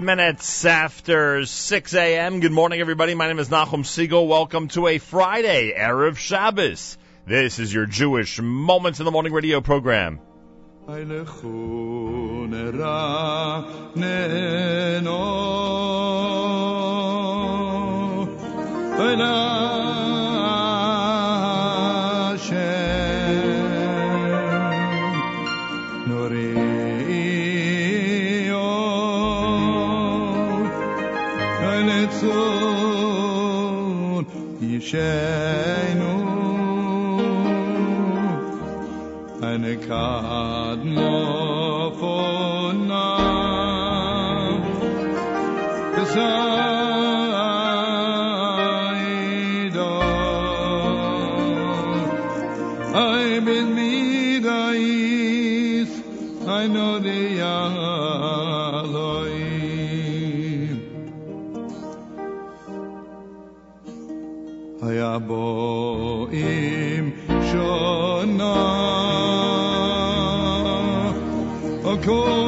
minutes after 6 a.m. Good morning, everybody. My name is Nachum Segal. Welcome to a Friday, Erev Shabbos. This is your Jewish Moments in the Morning radio program. ישנו eine kadmo von besaido i bin i know the young boim shona. Of.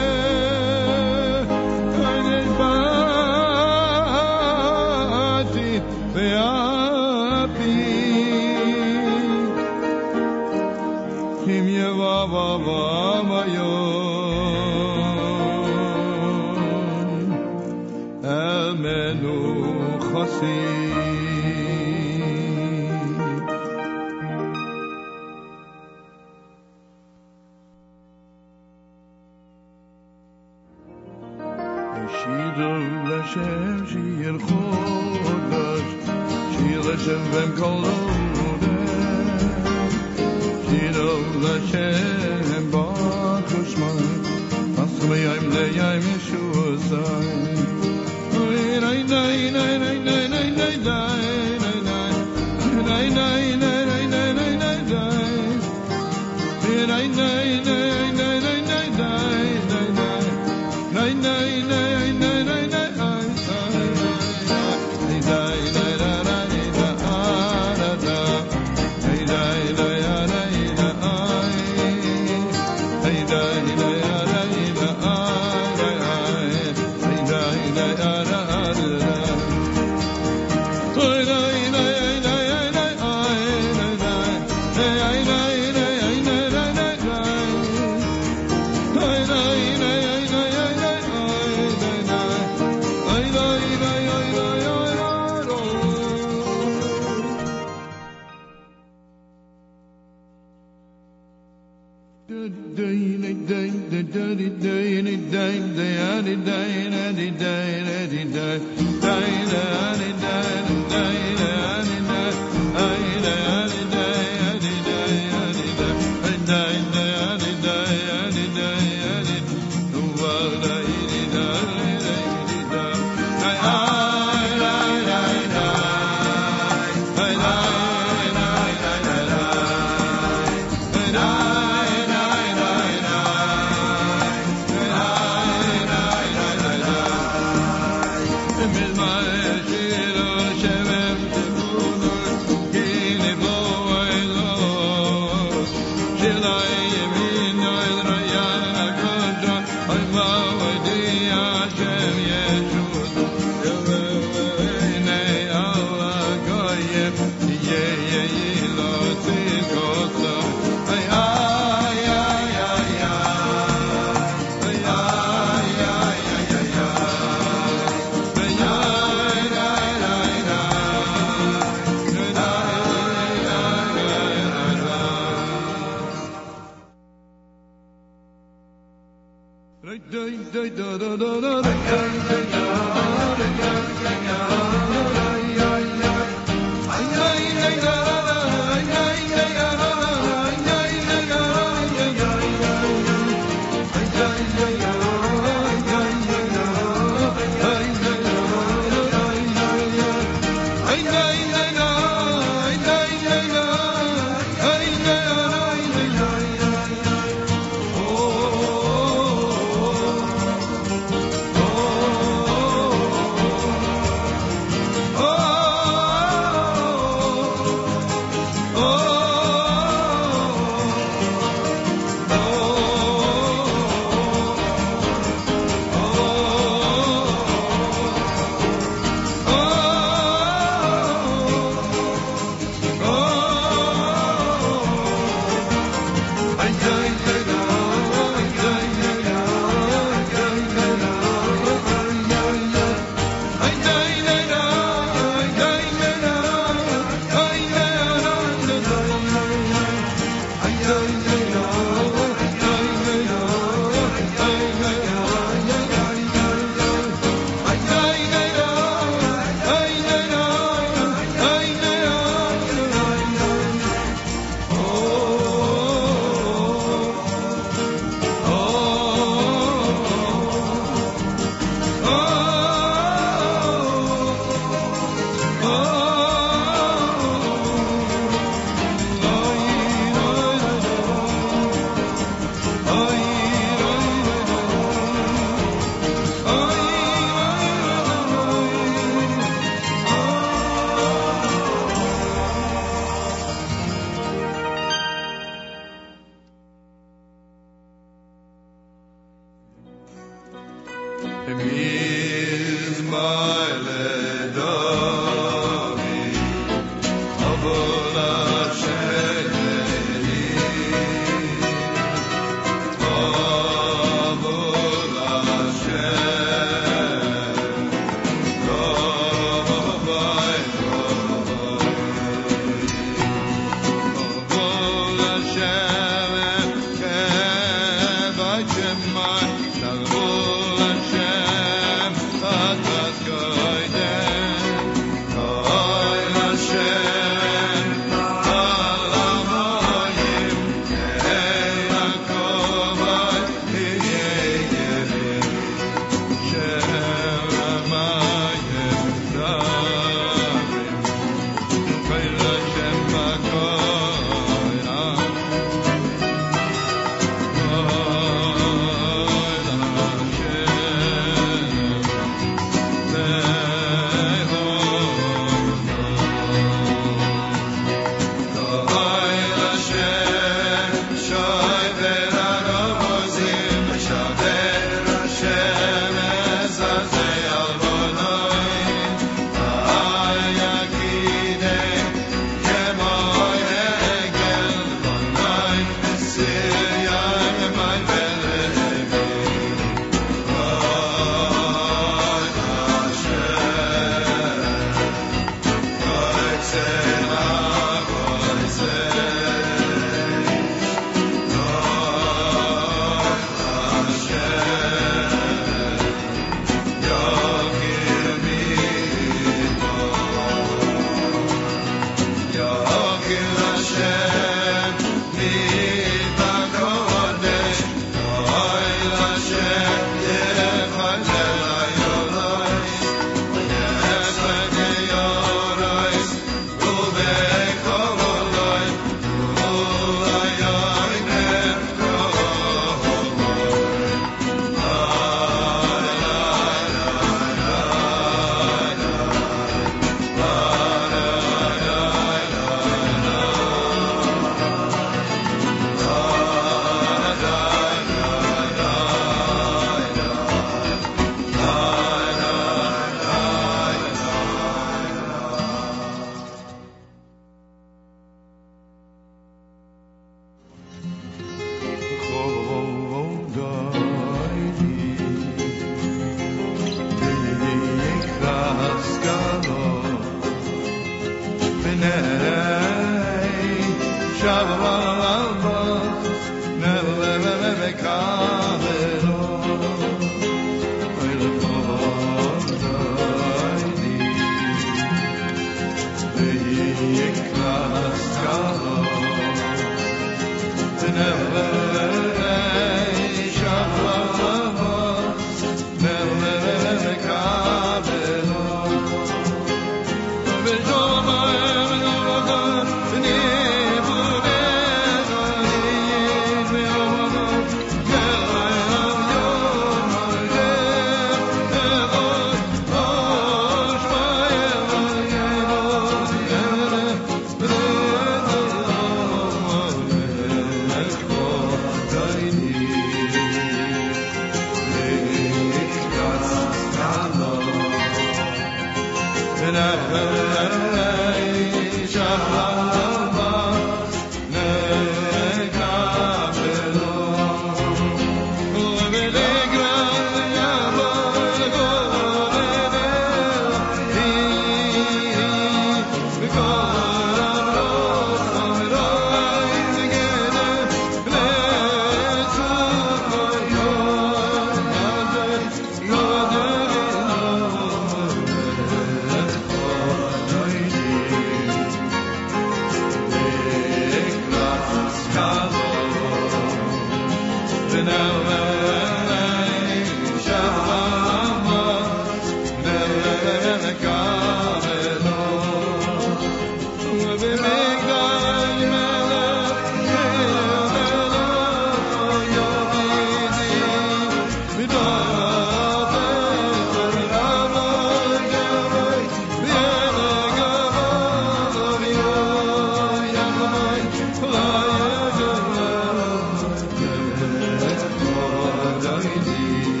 You.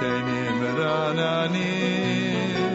shenim rananim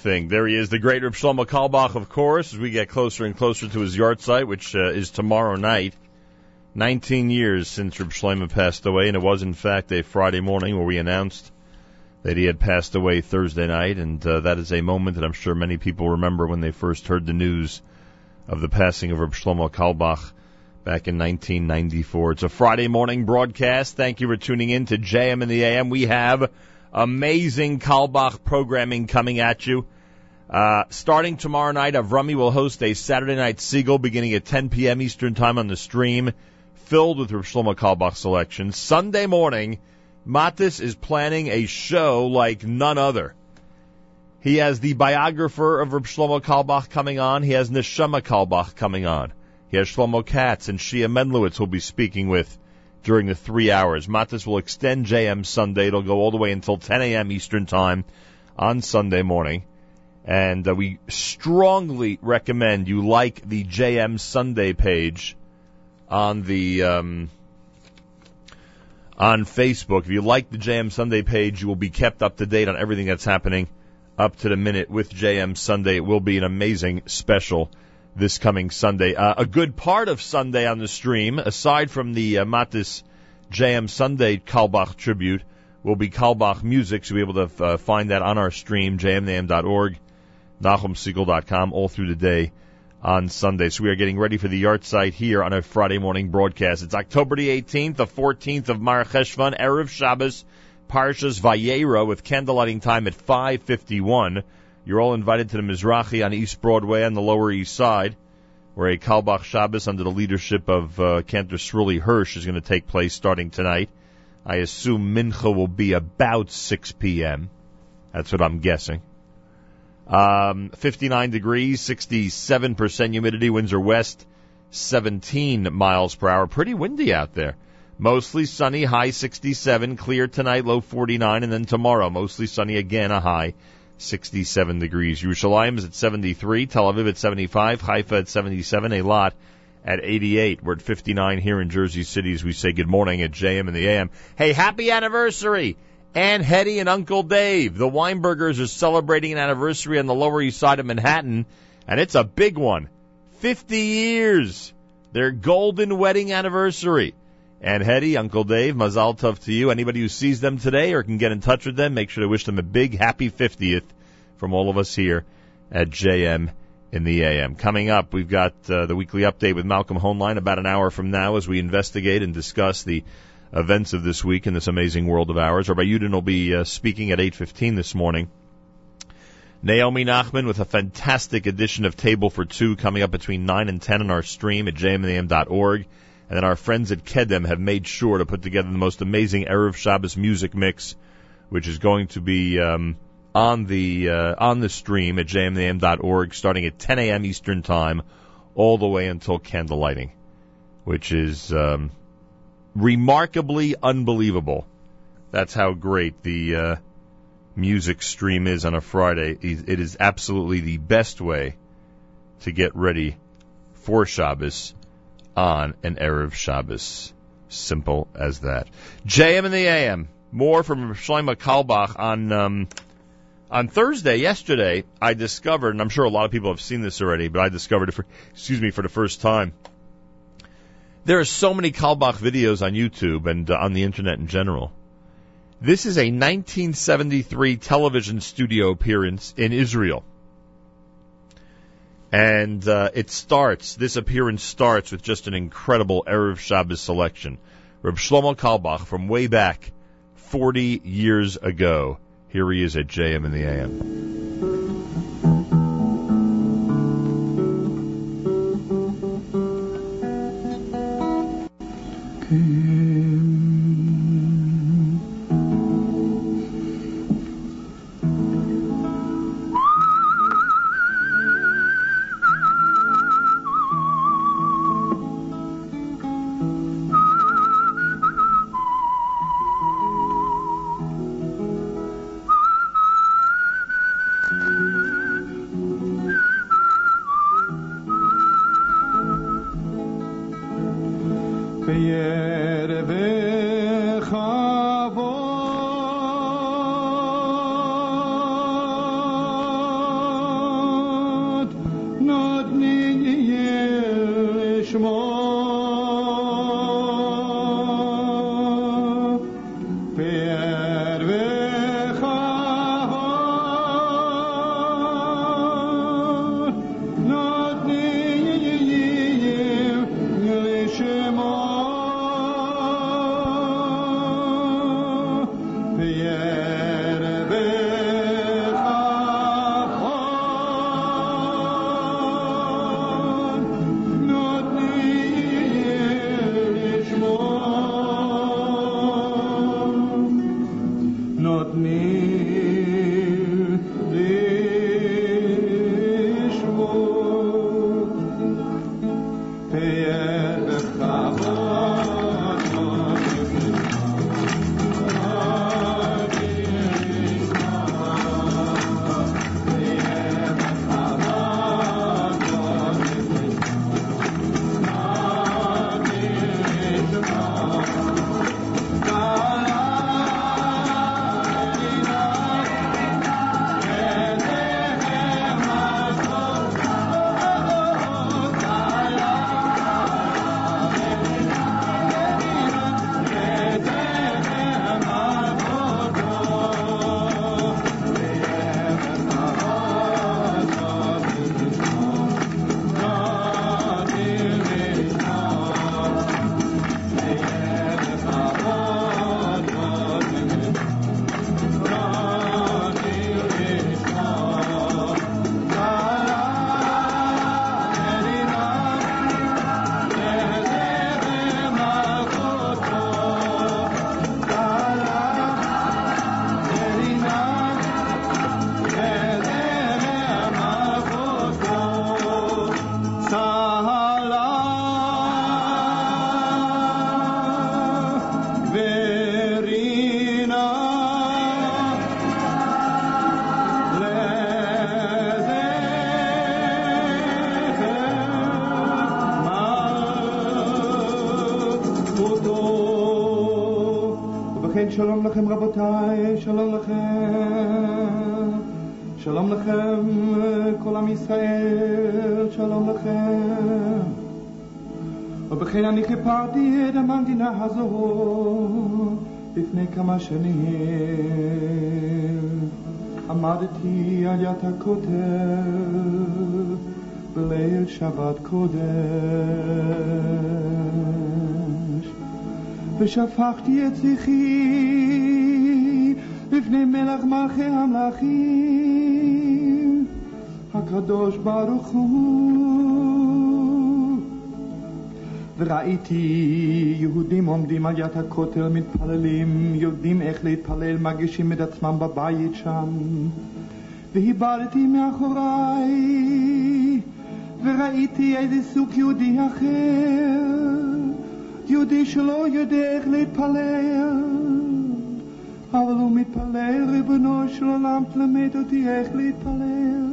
Think? There he is, the great Reb Shlomo Carlebach, of course, as we get closer and closer to his yahrzeit, which uh, is tomorrow night. 19 years since Reb Shlomo passed away, and it was, in fact, a Friday morning where we announced that he had passed away Thursday night, and uh, that is a moment that I'm sure many people remember when they first heard the news of the passing of Reb Shlomo Carlebach back in 1994. It's a Friday morning broadcast. Thank you for tuning in to JM in the AM. We have Amazing Carlebach programming coming at you. Uh, starting tomorrow night, Avrami will host a Saturday night Segal beginning at 10 p.m. Eastern Time on the stream, filled with Rav Shlomo Carlebach selections. Sunday morning, Matis is planning a show like none other. He has the biographer of Rav Shlomo Carlebach coming on. He has Neshama Carlebach coming on. He has Shlomo Katz and Shia Menlowitz who'll be speaking with during the three hours. Matis will extend JM Sunday. It'll go all the way until 10 a.m. Eastern Time on Sunday morning. And uh, we strongly recommend you like the JM Sunday page on the um, on Facebook. If you like the JM Sunday page, you will be kept up to date on everything that's happening up to the minute with JM Sunday. It will be an amazing special this coming Sunday. Uh, a good part of Sunday on the stream, aside from the uh, Matis JM Sunday Carlebach tribute, will be Carlebach music. So you'll be able to uh, find that on our stream, jmnam.org, NachumSegal.com, all through the day on Sunday. So we are getting ready for the yahrzeit here on a Friday morning broadcast. It's October the 18th, the 14th of Mar Cheshvan, Erev Shabbos, Parshas Vayera with candlelighting time at 551. You're all invited to the Mizrahi on East Broadway on the Lower East Side, where a Carlebach Shabbos under the leadership of uh, Cantor Sruly Hirsch is going to take place starting tonight. I assume Mincha will be about 6 p.m. That's what I'm guessing. Um, 59 degrees, 67% humidity, winds are west, 17 miles per hour. Pretty windy out there. Mostly sunny, high 67, clear tonight, low 49, and then tomorrow, mostly sunny again, a high 67 degrees. Yerushalayim is at 73, Tel Aviv at 75, Haifa at 77, Eilat at 88. We're at 59 here in Jersey City as we say good morning at JM and the AM. Hey, happy anniversary! Aunt Hetty and Uncle Dave. The Weinbergers are celebrating an anniversary on the Lower East Side of Manhattan, and it's a big one. 50 years. Their golden wedding anniversary. Aunt Hetty, Uncle Dave, Mazal Tov to you. Anybody who sees them today or can get in touch with them, make sure to wish them a big happy 50th from all of us here at JM in the AM. Coming up, we've got uh, the weekly update with Malcolm Hoenlein about an hour from now as we investigate and discuss the events of this week in this amazing world of ours. Rabbi Yudin will be uh, speaking at 8.15 this morning. Naomi Nachman with a fantastic edition of Table for Two coming up between 9 and 10 on our stream at jmam.org. And then our friends at Kedem have made sure to put together the most amazing Erev Shabbos music mix, which is going to be um, on the uh, on the stream at jmam.org starting at 10 a.m. Eastern Time all the way until candle lighting, which is um, remarkably unbelievable. That's how great the uh, music stream is on a Friday. It is absolutely the best way to get ready for Shabbos on an Erev Shabbos. Simple as that. JM and the AM. More from Shlomo Carlebach on um, on Thursday. Yesterday, I discovered, and I'm sure a lot of people have seen this already, but I discovered it for excuse me for the first time there are so many Carlebach videos on YouTube and uh, on the internet in general. This is a 1973 television studio appearance in Israel. And uh, it starts, this appearance starts with just an incredible Erev Shabbos selection. Reb Shlomo Carlebach from way back 40 years ago. Here he is at JM in the AM. ושפכתי את שיחי לפני מלך מלכי המלכים הקדוש ברוך הוא. וראיתי יהודים עומדים על יד הכותל מתפללים יודעים איך להתפלל מגישים את עצמם בבית שם. והיבדתי מאחוריי וראיתי איזה סוג יהודי אחר, יהודי שלא יודע איך להתפלל, אבל הוא מתפלל, ריבונו של עולם, תלמד אותי איך להתפלל.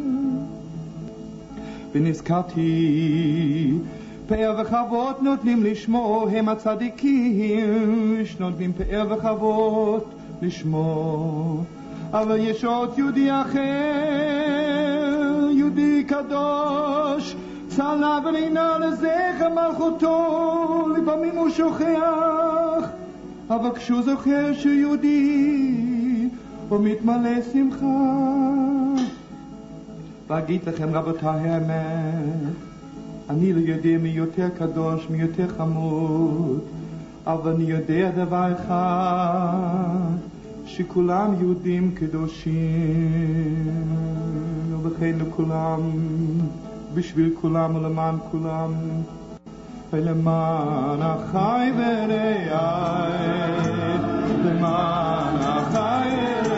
ונזכרתי, פאר וכבוד נותנים לשמו, הם הצדיקים, שנותנים פאר וכבוד לשמו. אבל יש עוד יהודי אחר, יהודי קדוש, צלע ורינה לזכר מלכותו, לפעמים הוא שוכח, אבל כשהוא זוכר שהוא יהודי, הוא מתמלא שמחה. ואגיד לכם רבותיי האמת, אני לא יודע מי יותר קדוש, מי יותר חמוד, אבל אני יודע דבר אחד, שכולם יהודים קדושים, ובכן לכולם, בשביל כולם ולמען כולם, ולמען החי ורעי, למען החי ורעי,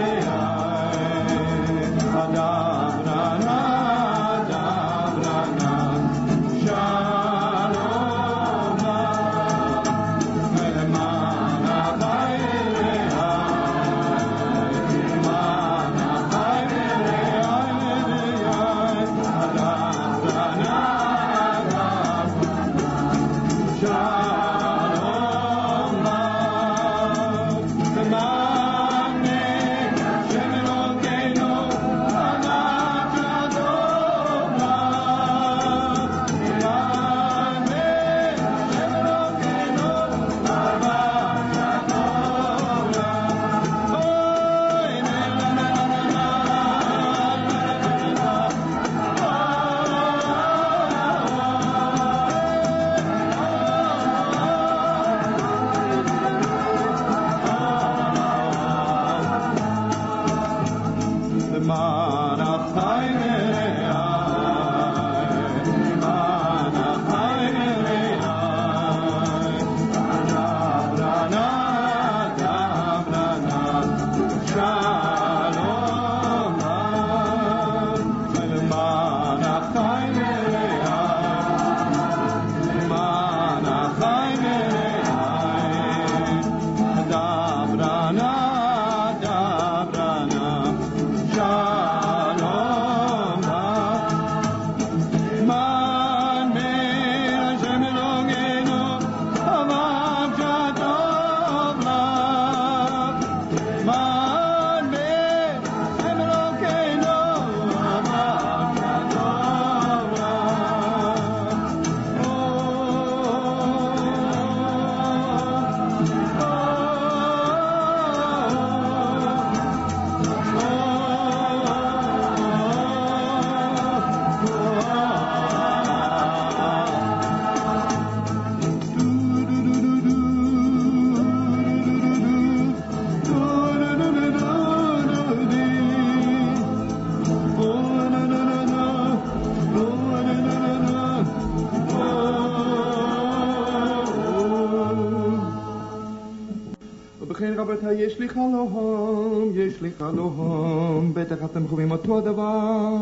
לי חלום, בטח אתם חווים אותו הדבר.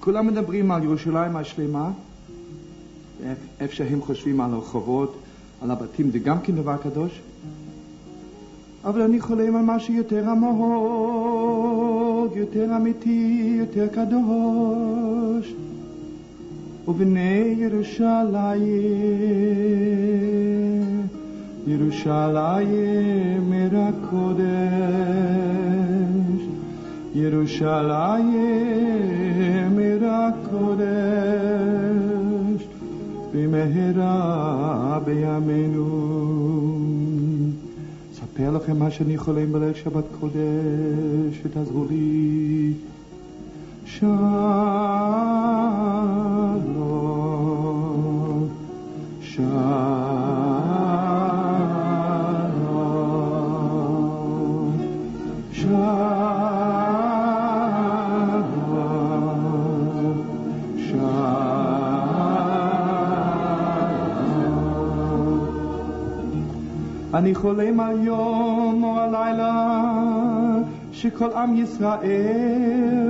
כולם מדברים על ירושלים השלמה, איפה שהם חושבים על הרחובות, על הבתים, זה גם כן דבר קדוש. אבל אני חולם על משהו יותר עמוק, יותר אמיתי, יותר קדוש. ובני ירושלים הקודש, ירושלים עיר הקודש, במהרה בימינו. אספר לכם מה שאני חולם בליל שבת קודש, ותעזרו לי. שלום, אני חולם היום או הלילה שכל עם ישראל,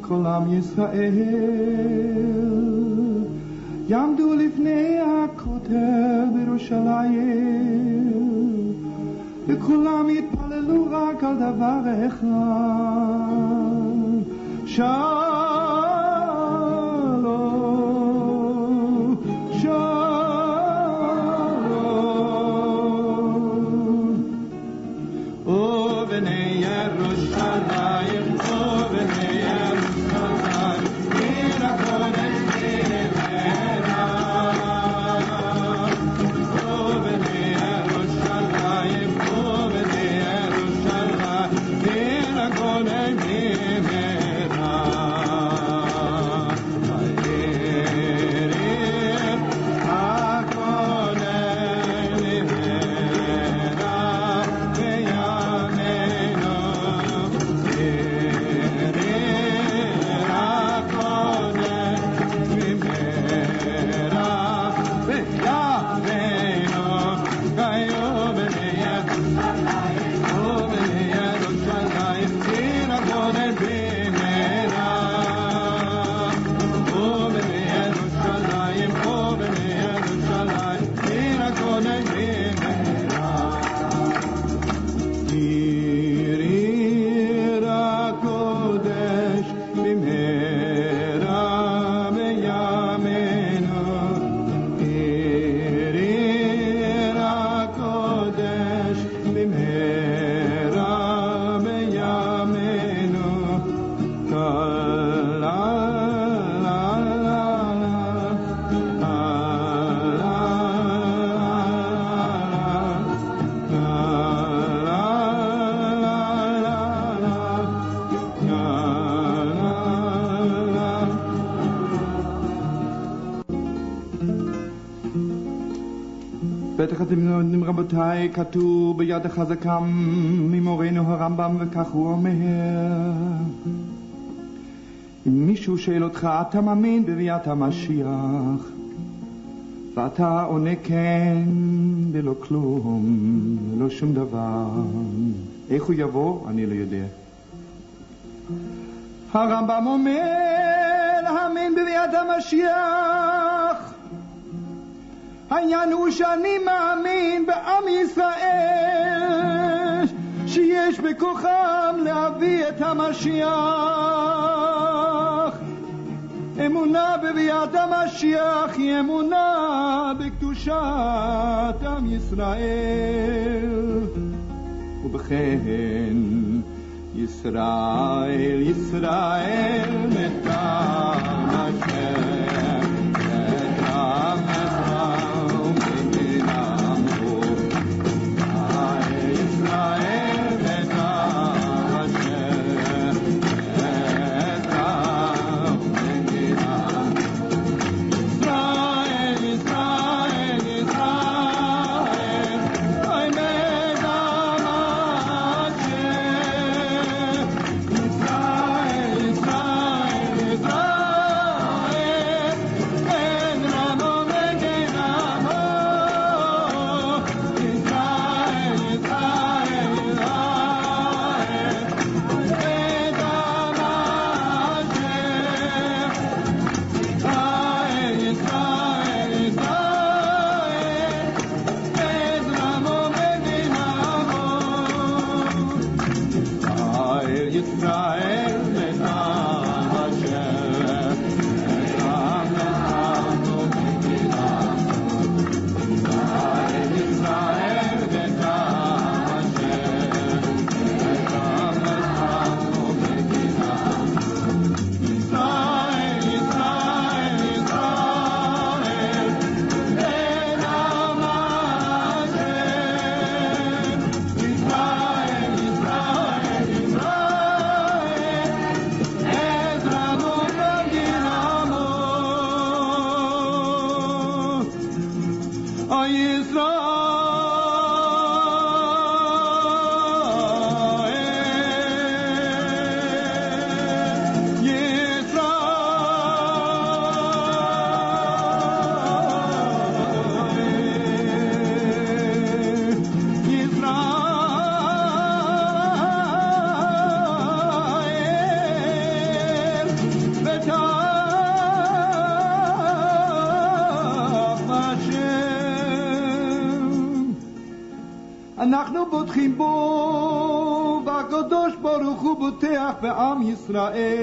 כל עם ישראל, יעמדו לפני הכותל בירושלים, וכולם יתפללו רק על דבר אחד, שלום, כתוב ביד החזקה ממורנו הרמב"ם וכך הוא אומר אם מישהו שואל אותך, אתה מאמין בביאת המשיח? ואתה עונה כן ולא כלום, לא שום דבר. איך הוא יבוא? אני לא יודע. הרמב"ם אומר להאמין בביאת המשיח. העניין הוא שאני מאמין בעם ישראל שיש בכוחם להביא את המשיח. אמונה בביאת המשיח היא אמונה בקדושת עם ישראל. ובכן, ישראל, ישראל מטעם השם, בוטח בעם ישראל.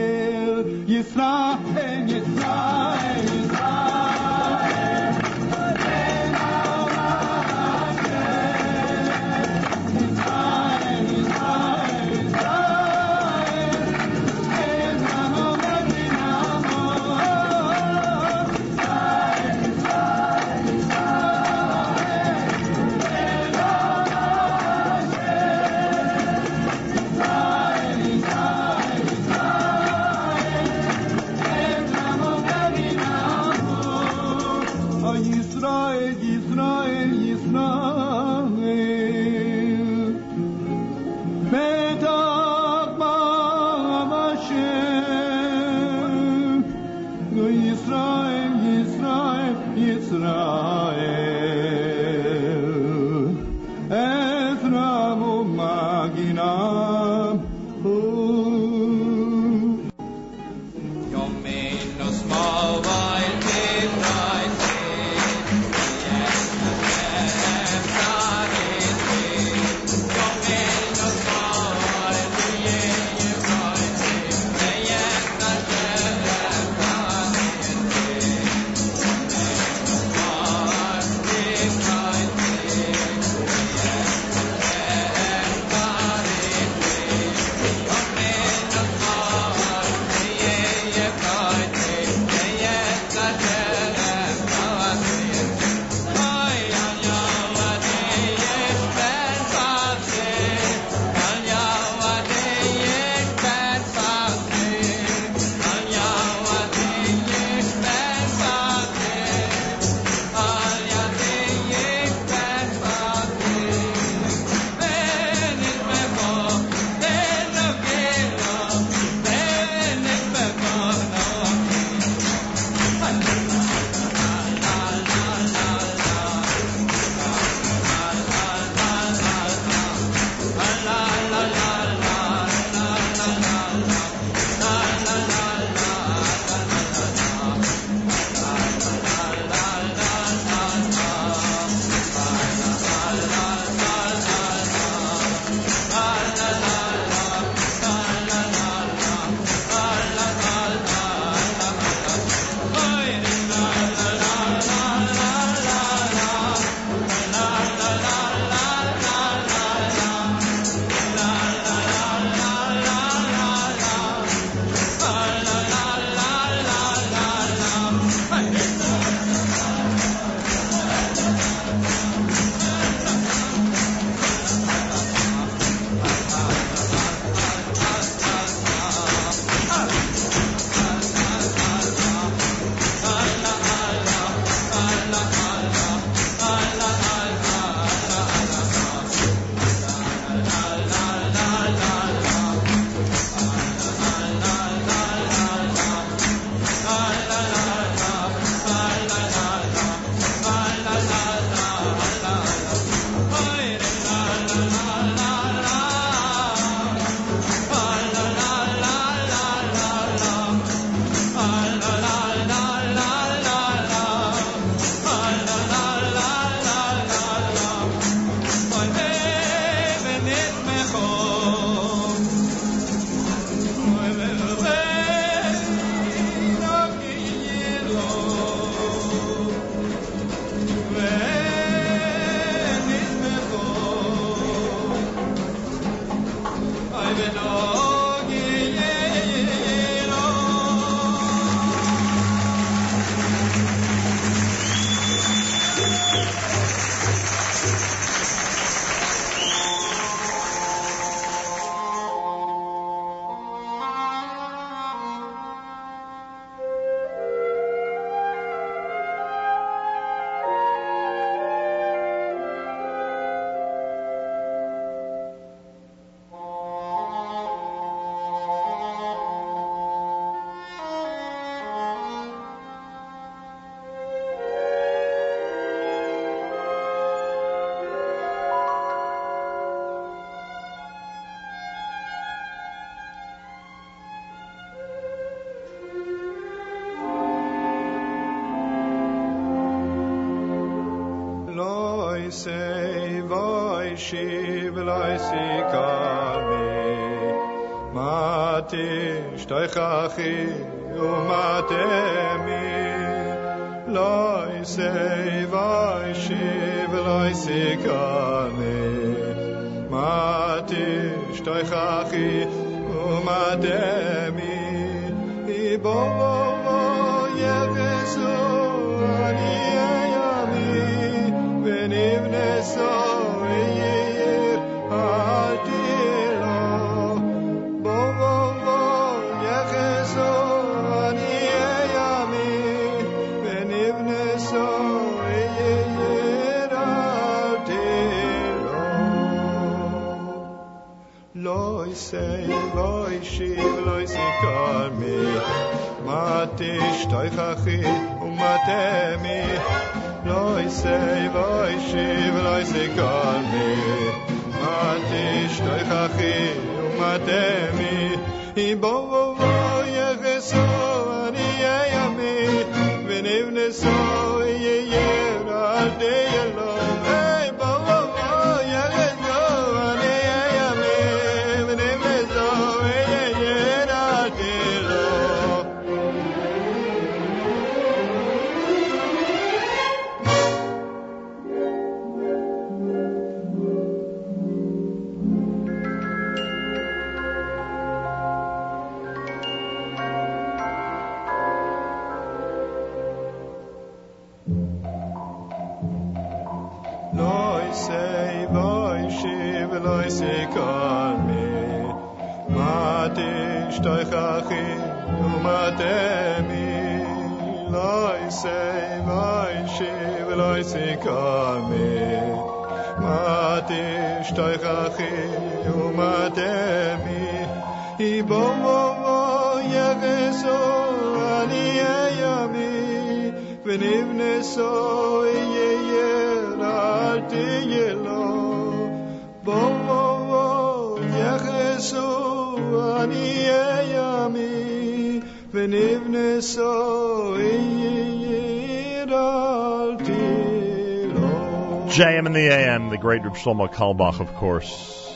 Shlomo Carlebach, of course.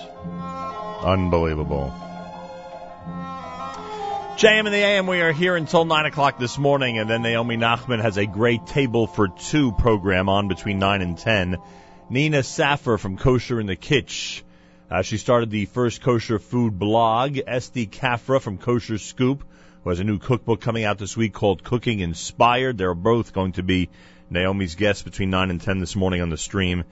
Unbelievable. JM and the AM, we are here until 9 o'clock this morning, and then Naomi Nachman has a great table for two program on between 9 and 10. Nina Saffer from Kosher in the Kitch. Uh, she started the first kosher food blog. Esty Kafra from Kosher Scoop, who has a new cookbook coming out this week called Cooking Inspired. They're both going to be Naomi's guests between 9 and 10 this morning on the stream,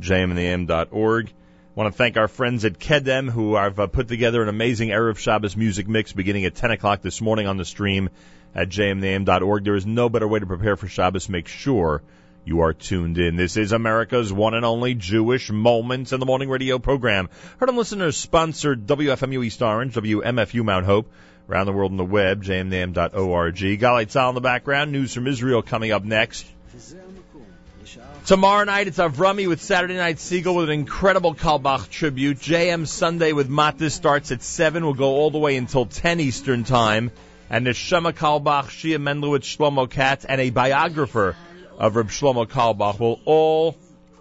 jmandtheam.org. want to thank our friends at Kedem who have uh, put together an amazing Erev Shabbos music mix beginning at 10 o'clock this morning on the stream at jmandtheam.org. There is no better way to prepare for Shabbos. Make sure you are tuned in. This is America's one and only Jewish Moments in the Morning radio program. Heard on listeners sponsored WFMU East Orange, WMFU Mount Hope, around the world on the web, jmnam.org. Galei Tzahal in the background, news from Israel coming up next. Tomorrow night it's Avrami with Saturday Night Segal with an incredible Carlebach tribute. JM Sunday with Matis starts at 7. We'll go all the way until 10 Eastern Time. And Neshama Carlebach, Shia Mendlowitz, Shlomo Katz, and a biographer of Reb Shlomo Carlebach will all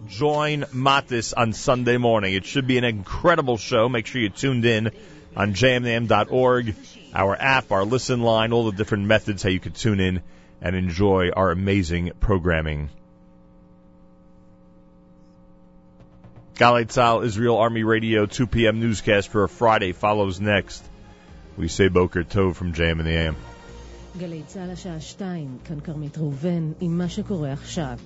join Matis on Sunday morning. It should be an incredible show. Make sure you're tuned in on jmintheam.org, our app, our listen line, all the different methods how you can tune in and enjoy our amazing programming. Galei Tzahal Israel Army Radio 2 p.m. newscast for a Friday follows next. We say Boker Tov from JM in the AM. גלי צה"ל השעה שתיים, כאן כרמית ראובן, עם מה שקורה עכשיו.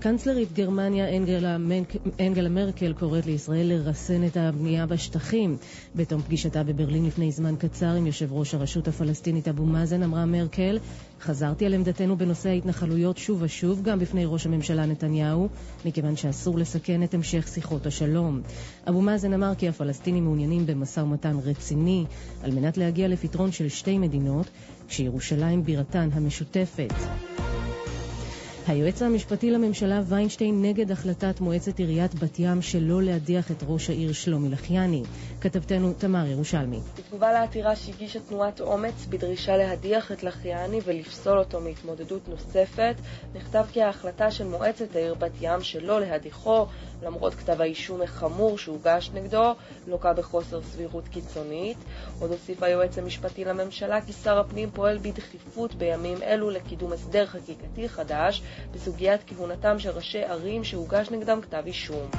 קנצלרית גרמניה אנגלה, מנק, אנגלה מרקל קוראת לישראל לרסן את הבנייה בשטחים. בתום פגישתה בברלין לפני זמן קצר עם יושב ראש הרשות הפלסטינית אבו מאזן אמרה מרקל חזרתי על עמדתנו בנושא ההתנחלויות שוב ושוב, גם בפני ראש הממשלה נתניהו, מכיוון שאסור לסכן את המשך שיחות השלום. אבו מאזן אמר כי הפלסטינים מעוניינים במשא ומתן רציני על מנת להגיע לפתרון של שתי מדינות, כשירושלים בירתן המשותפת. היועץ המשפטי לממשלה ויינשטיין נגד החלטת מועצת עיריית בת ים שלא להדיח את ראש העיר שלומי לחיאני. כתבתנו תמר ירושלמי. בתגובה לעתירה שהגישה תנועת אומץ בדרישה להדיח את לחיאני ולפסול אותו מהתמודדות נוספת, נכתב כי ההחלטה של מועצת העיר בת ים שלא להדיחו, למרות כתב האישום החמור שהוגש נגדו, לוקה בחוסר סבירות קיצונית. עוד הוסיף היועץ המשפטי לממשלה כי שר הפנים פועל בדחיפות בימים אלו לקידום הסדר חקיקתי חדש בסוגיית כהונתם של ראשי ערים שהוגש נגדם כתב אישום.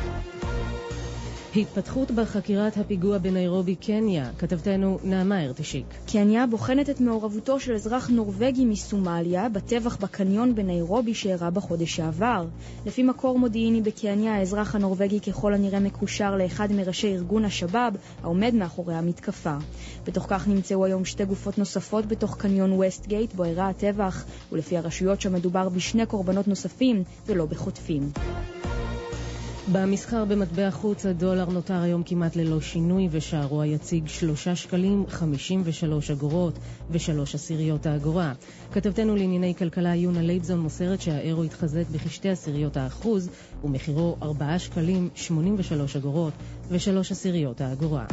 התפתחות בחקירת הפיגוע בניירובי, קניה, כתבתנו נעמה ארתשיק. קניה בוחנת את מעורבותו של אזרח נורבגי מסומליה בטבח בקניון בניירובי שאירע בחודש שעבר. לפי מקור מודיעיני בקניה, האזרח הנורבגי ככל הנראה מקושר לאחד מראשי ארגון השבאב, העומד מאחורי המתקפה. בתוך כך נמצאו היום שתי גופות נוספות בתוך קניון ווסט גייט, בו אירע הטבח, ולפי הרשויות שמדובר בשני קורבנות נוספים ולא בחוטפים. במסחר במטבע חוץ הדולר נותר היום כמעט ללא שינוי ושערו היציג שלושה שקלים חמישים ושלוש אגורות ושלוש עשיריות האגורה. כתבתנו לענייני כלכלה יונה לייבזון מוסרת שהאירו התחזק בכשתי עשיריות האחוז ומחירו ארבעה שקלים שמונים ושלוש אגורות ושלוש עשיריות האגורה.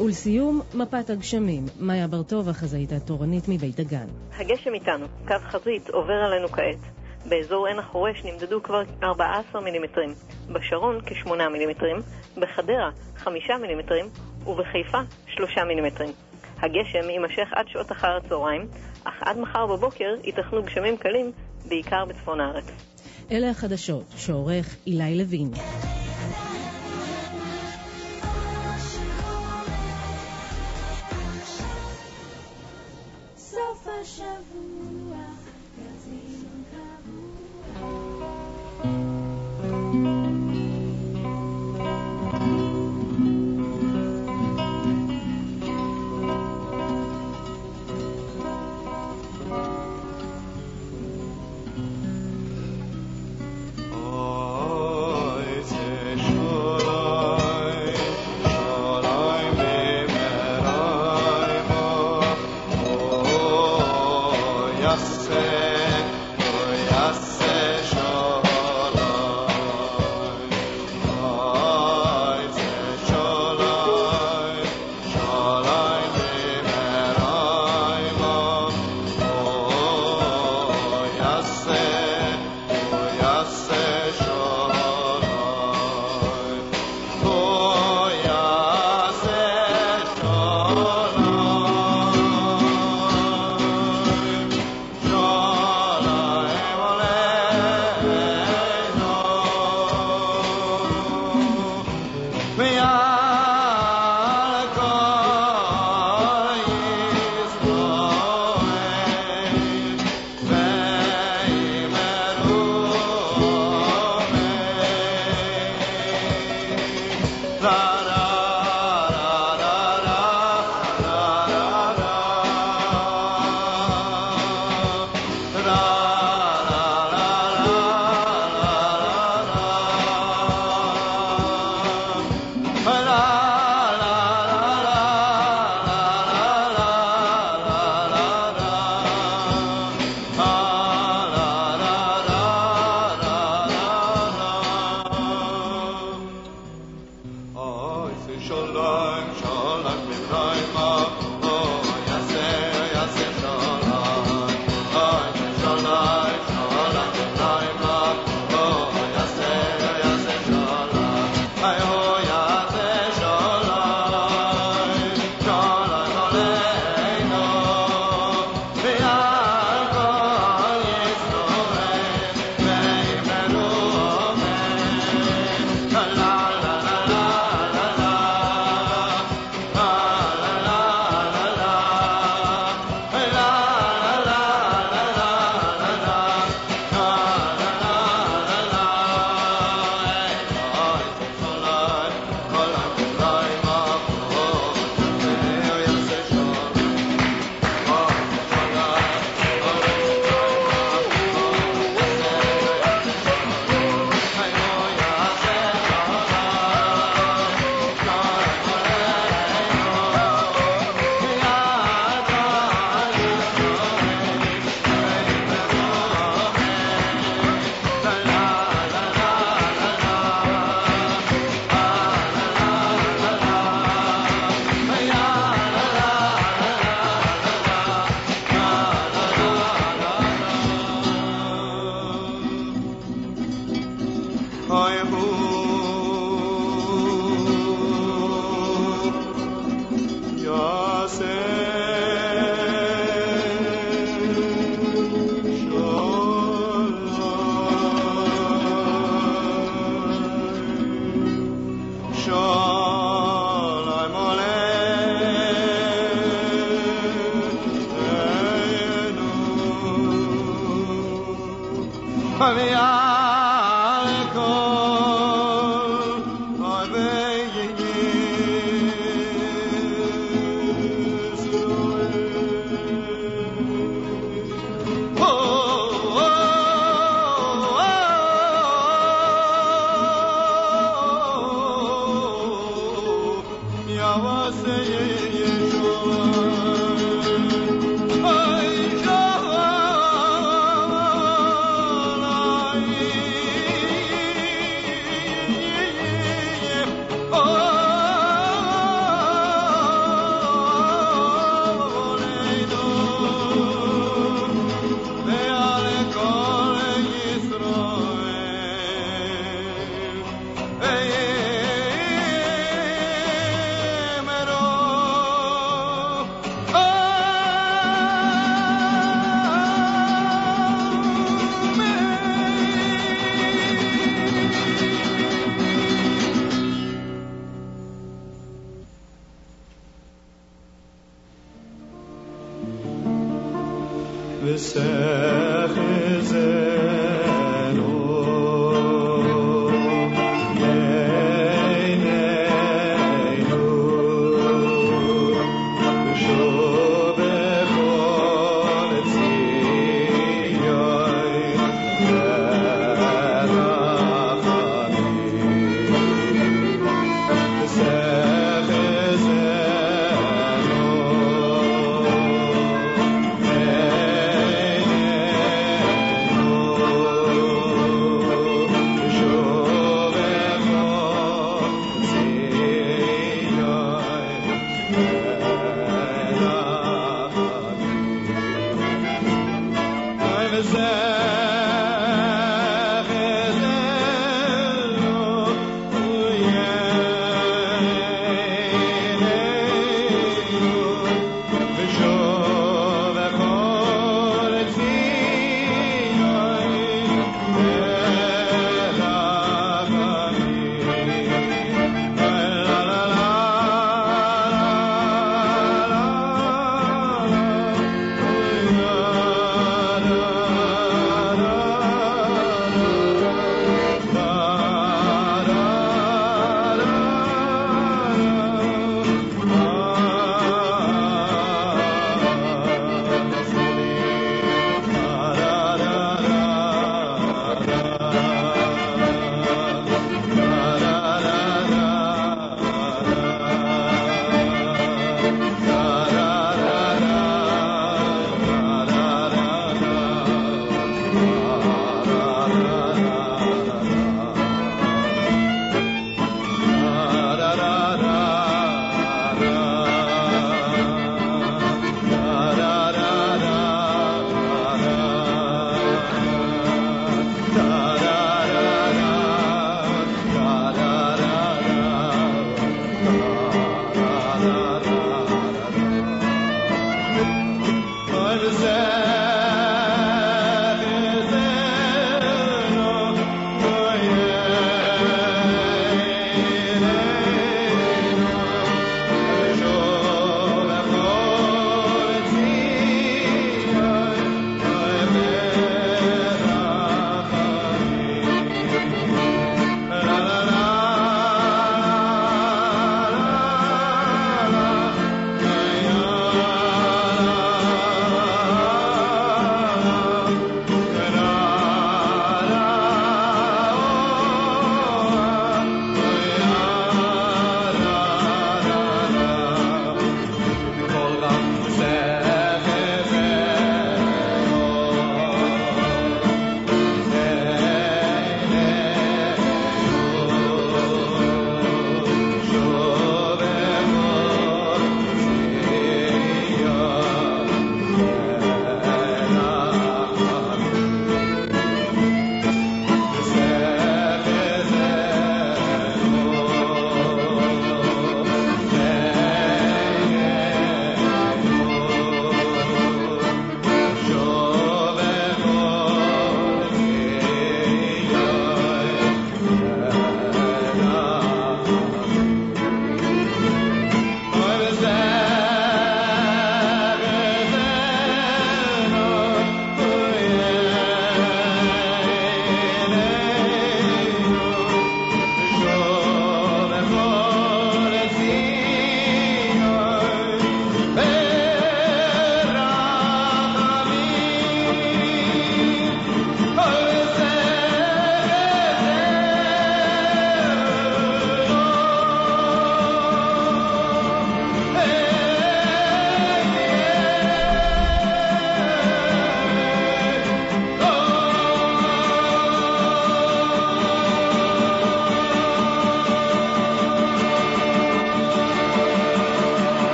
ולסיום, מפת הגשמים. מאיה בר-טוב, החזאית התורנית מבית דגן. הגשם איתנו, קו חזית עובר עלינו כעת. באזור עין החורש נמדדו כבר 14 מילימטרים, בשרון כ-8 מילימטרים, בחדרה 5 מילימטרים ובחיפה 3 מילימטרים. הגשם יימשך עד שעות אחר הצהריים, אך עד מחר בבוקר ייתכנו גשמים קלים, בעיקר בצפון הארץ. אלה החדשות שעורך אילי לוין. סוף השבוע Yeah.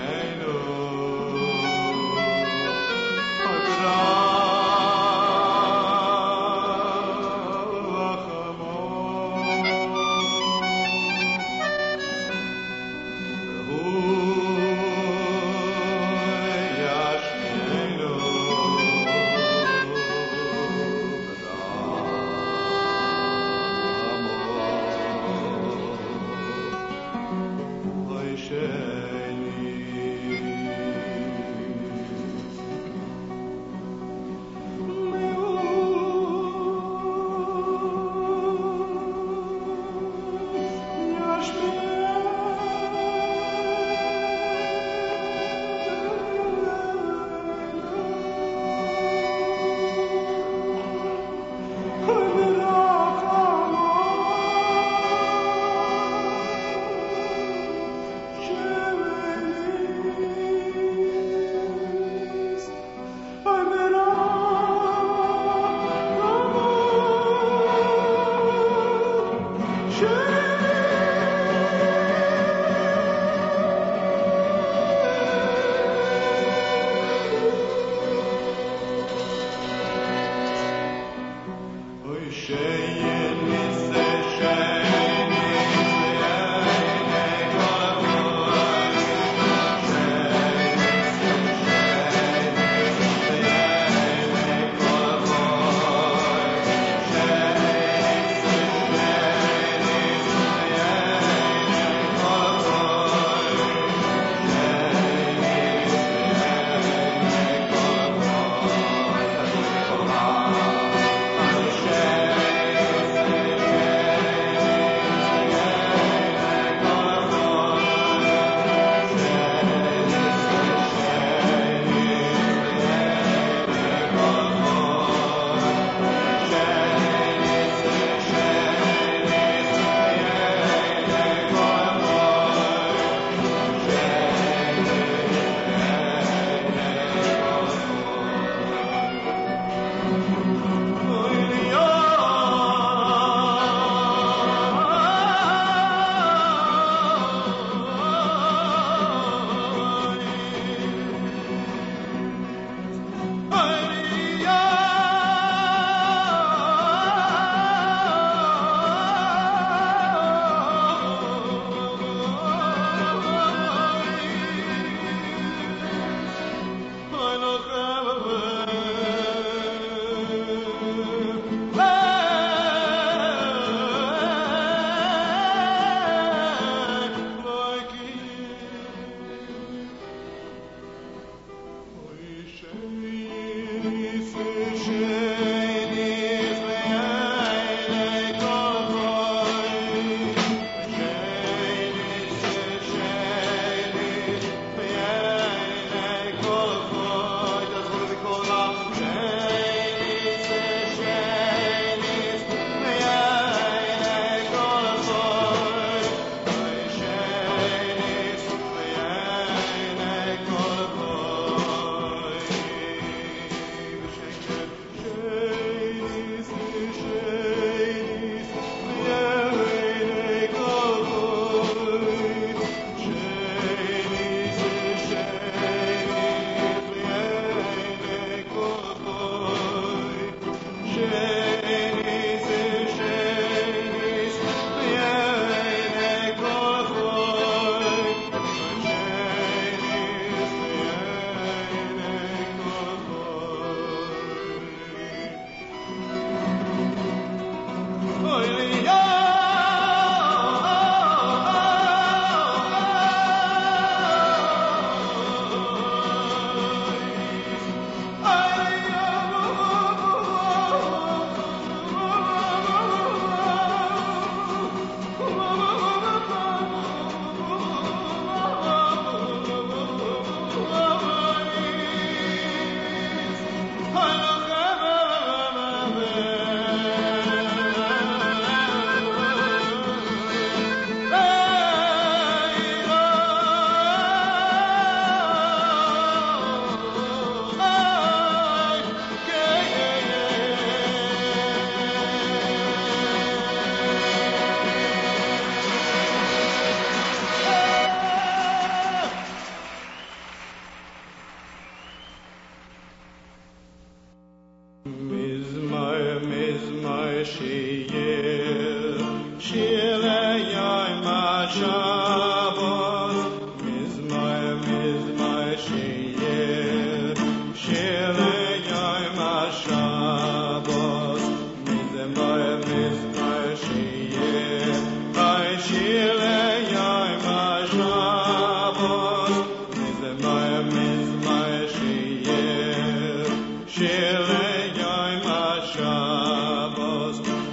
I know.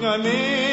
La la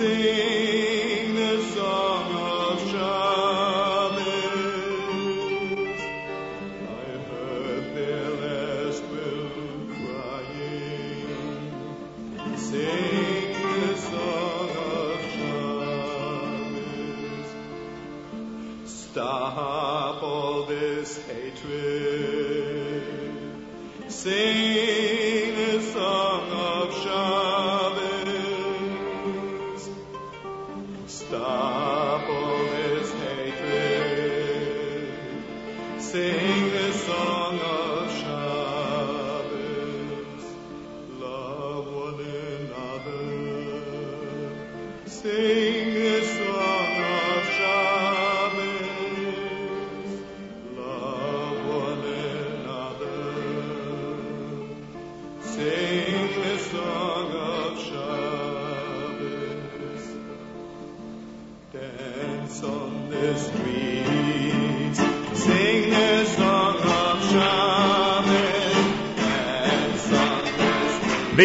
say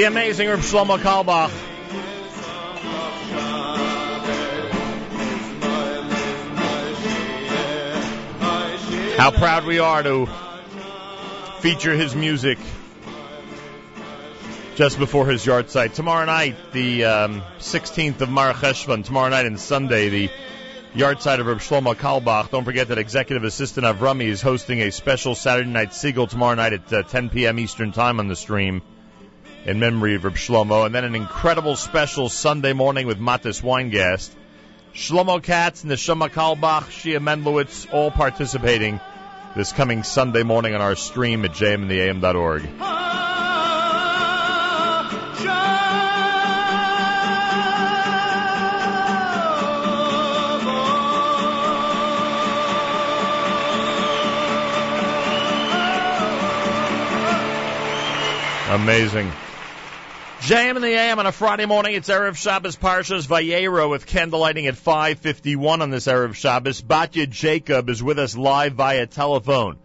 Amazing Reb Shlomo Carlebach. How proud we are to feature his music just before his yahrzeit. Tomorrow night, the um, 16th of Mar Cheshvan, tomorrow night and Sunday, the yahrzeit of Reb Shlomo Carlebach. Don't forget that Executive Assistant Avrami is hosting a special Saturday night Siegel tomorrow night at uh, 10 p.m. Eastern Time on the stream in memory of Reb Shlomo, and then an incredible special Sunday morning with Matis Weingast. Shlomo Katz, Neshama Carlebach, Shia Mendelowitz, all participating this coming Sunday morning on our stream at jmintheam.org. Amazing. JM in the AM on a Friday morning. It's Erev Shabbos Parshas Vayera with candlelighting at 5:51 on this Erev Shabbos. Batya Jacob is with us live via telephone.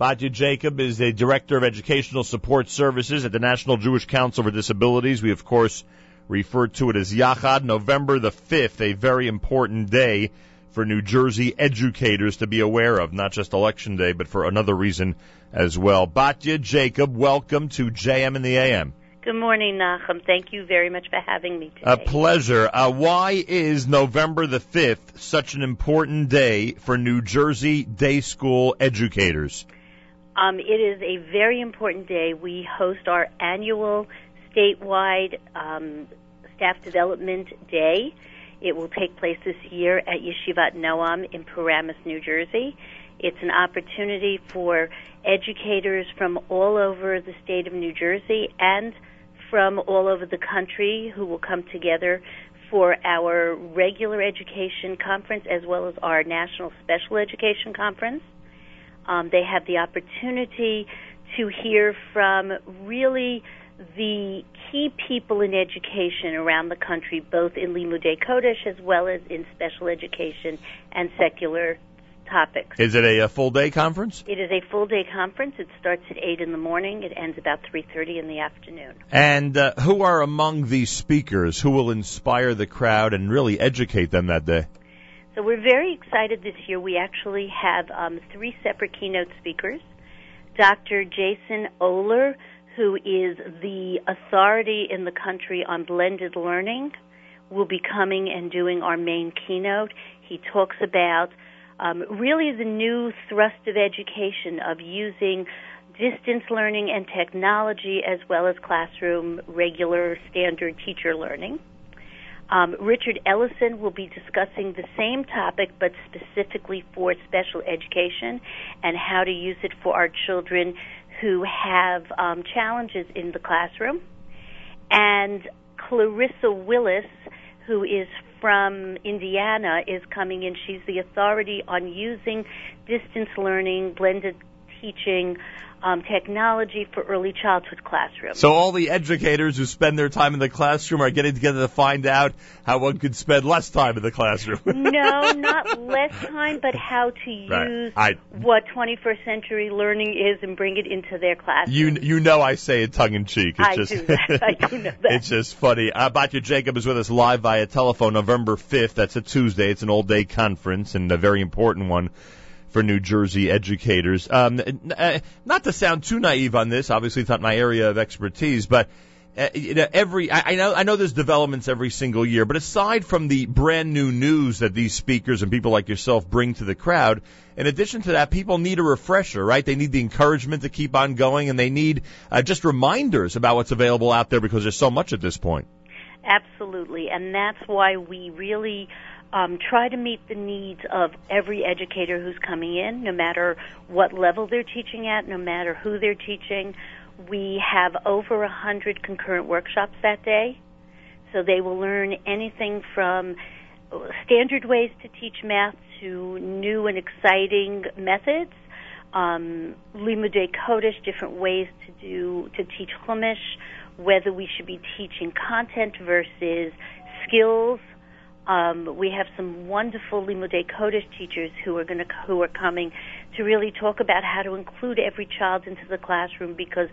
Batya Jacob is the Director of Educational Support Services at the National Jewish Council for Disabilities. We, of course, refer to it as Yachad, November the 5th, a very important day for New Jersey educators to be aware of, not just Election Day, but for another reason as well. Batya Jacob, welcome to JM in the AM. Good morning, Nachum. Thank you very much for having me today. A pleasure. Uh, why is November the 5th such an important day for New Jersey day school educators? Um, it is a very important day. We host our annual statewide um, staff development day. It will take place this year at Yeshivat Noam in Paramus, New Jersey. It's an opportunity for educators from all over the state of New Jersey and from all over the country who will come together for our regular education conference as well as our national special education conference. Um, they have the opportunity to hear from really the key people in education around the country, both in Limudei Kodesh as well as in special education and secular topics. Is it a, a full day conference? It is a full day conference. It starts at 8 in the morning. It ends about 3.30 in the afternoon. And uh, who are among these speakers who will inspire the crowd and really educate them that day? So we're very excited this year. We actually have um, three separate keynote speakers. Dr. Jason Ohler, who is the authority in the country on blended learning, will be coming and doing our main keynote. He talks about um, really the new thrust of education of using distance learning and technology as well as classroom regular standard teacher learning. Um, Richard Ellison will be discussing the same topic but specifically for special education and how to use it for our children who have um, challenges in the classroom. And Clarissa Willis, who is from Indiana is coming in. She's the authority on using distance learning, blended teaching, um, technology for early childhood classrooms. So all the educators who spend their time in the classroom are getting together to find out how one could spend less time in the classroom. no, not less time, but how to use right. I, what 21st century learning is and bring it into their classroom. You you know I say it tongue in cheek. It's I just, do that. I do know that. It's just funny. Uh, Batya Jacob is with us live via telephone November 5th. That's a Tuesday. It's an all day conference and a very important one for New Jersey educators. Um, uh, not to sound too naive on this, obviously it's not my area of expertise, but uh, every I, I know I know there's developments every single year, but aside from the brand new news that these speakers and people like yourself bring to the crowd, in addition to that, people need a refresher, right? They need the encouragement to keep on going, and they need uh, just reminders about what's available out there because there's so much at this point. Absolutely, and that's why we really um, try to meet the needs of every educator who's coming in, no matter what level they're teaching at, no matter who they're teaching. We have over a hundred concurrent workshops that day, so they will learn anything from standard ways to teach math to new and exciting methods. Um, Limudei Kodesh, different ways to do to teach Chumash, whether we should be teaching content versus skills um, we have some wonderful Limudei Kodesh teachers who are going to who are coming to really talk about how to include every child into the classroom because,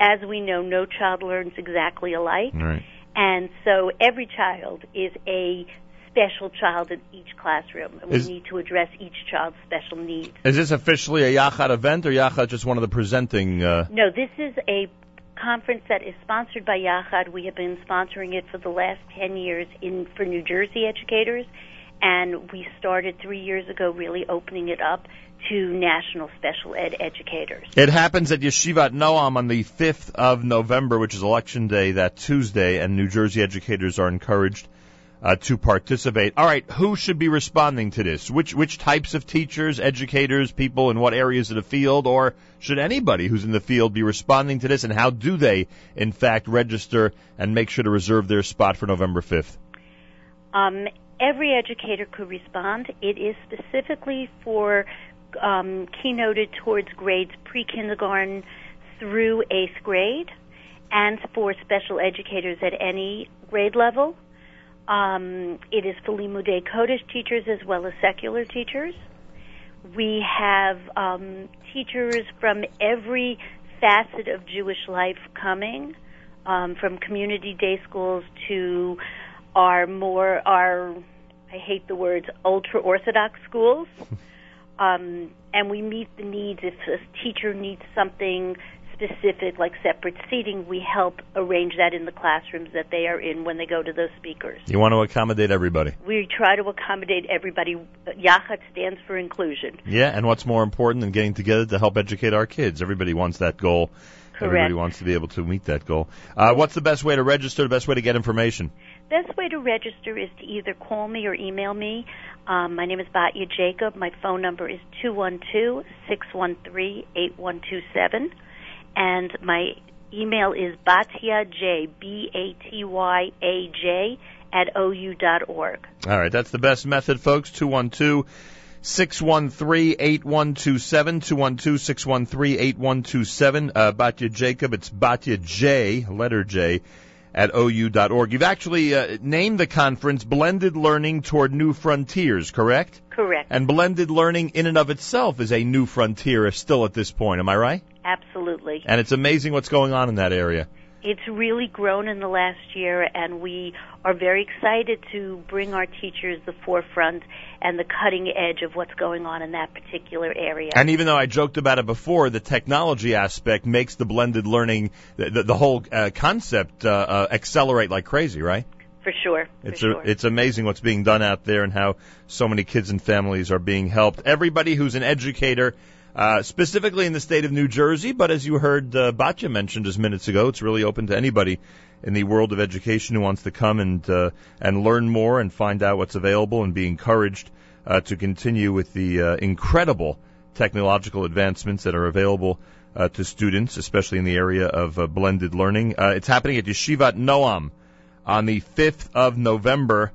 as we know, no child learns exactly alike, right. and so every child is a special child in each classroom, and is, we need to address each child's special needs. Is this officially a Yachad event, or Yachad just one of the presenting? Uh... No, this is a conference that is sponsored by Yachad. We have been sponsoring it for the last 10 years in for New Jersey educators, and we started three years ago really opening it up to national special ed educators. It happens at Yeshivat Noam on the 5th of November, which is Election Day, that Tuesday, and New Jersey educators are encouraged uh, to participate. All right, who should be responding to this? Which which types of teachers, educators, people in what areas of the field, or should anybody who's in the field be responding to this? And how do they, in fact, register and make sure to reserve their spot for November fifth? Um, every educator could respond. It is specifically for um, keynoted towards grades pre kindergarten through eighth grade and for special educators at any grade level. Um, it is for Limudei Kodesh teachers as well as secular teachers. We have um, teachers from every facet of Jewish life coming, um, from community day schools to our more our I hate the words ultra orthodox schools. Um, and we meet the needs. If a teacher needs something specific, like separate seating, we help arrange that in the classrooms that they are in when they go to those speakers. You want to accommodate everybody. We try to accommodate everybody. Yachad stands for inclusion. Yeah, and what's more important than getting together to help educate our kids? Everybody wants that goal. Correct. Everybody wants to be able to meet that goal. Uh, what's the best way to register? The best way to get information? Best way to register is to either call me or email me. Um, my name is Batya Jacob. My phone number is two one two six one three eight one two seven, and my email is Batya J B A T Y A J at ou dot org. All right, that's the best method, folks. Two one two. 613-8127, 212-613-8127. Uh, Batya Jacob, it's Batya J, letter J, at ou.org. You've actually uh, named the conference Blended Learning Toward New Frontiers, correct? Correct. And blended learning in and of itself is a new frontier still at this point, am I right? Absolutely. And it's amazing what's going on in that area. It's really grown in the last year, and we are very excited to bring our teachers the forefront and the cutting edge of what's going on in that particular area. And even though I joked about it before, the technology aspect makes the blended learning, the, the, the whole uh, concept, uh, uh, accelerate like crazy, right? For sure. For It's sure. a, it's amazing what's being done out there and how so many kids and families are being helped. Everybody who's an educator, uh, specifically in the state of New Jersey, but as you heard uh, Batya mentioned just minutes ago, it's really open to anybody in the world of education who wants to come and uh, and learn more and find out what's available and be encouraged uh, to continue with the uh, incredible technological advancements that are available uh, to students, especially in the area of uh, blended learning. Uh, it's happening at Yeshivat Noam on the 5th of November.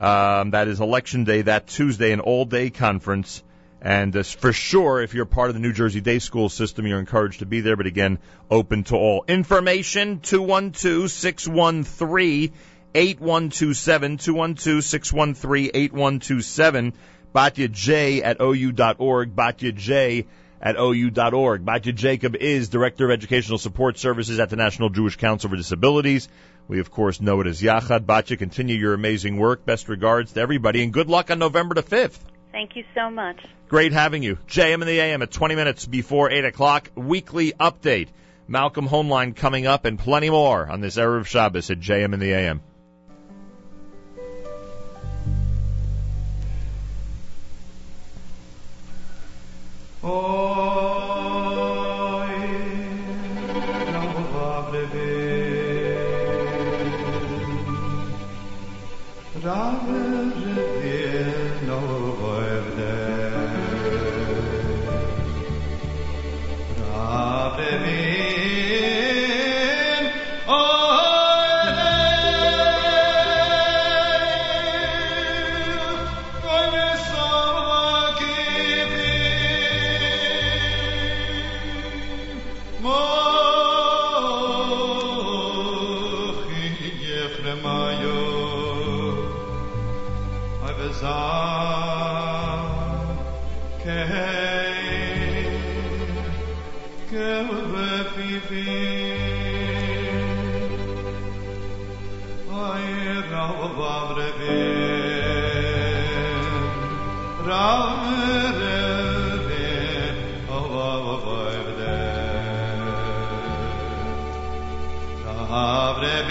Um, that is Election Day, that Tuesday, an all-day conference. And uh, for sure, if you're part of the New Jersey Day School system, you're encouraged to be there. But again, open to all. Information, 212-613-8127, 212-613-8127. Batya J at OU.org, Batya J at OU.org. Batya Jacob is Director of Educational Support Services at the National Jewish Council for Disabilities. We, of course, know it as Yachad. Batya, continue your amazing work. Best regards to everybody, and good luck on November the 5th. Thank you so much. Great having you. JM in the AM at 20 minutes before 8 o'clock. Weekly update. Malcolm Hoenlein coming up and plenty more on this Erev Shabbos at JM in the AM. Oy, no Avre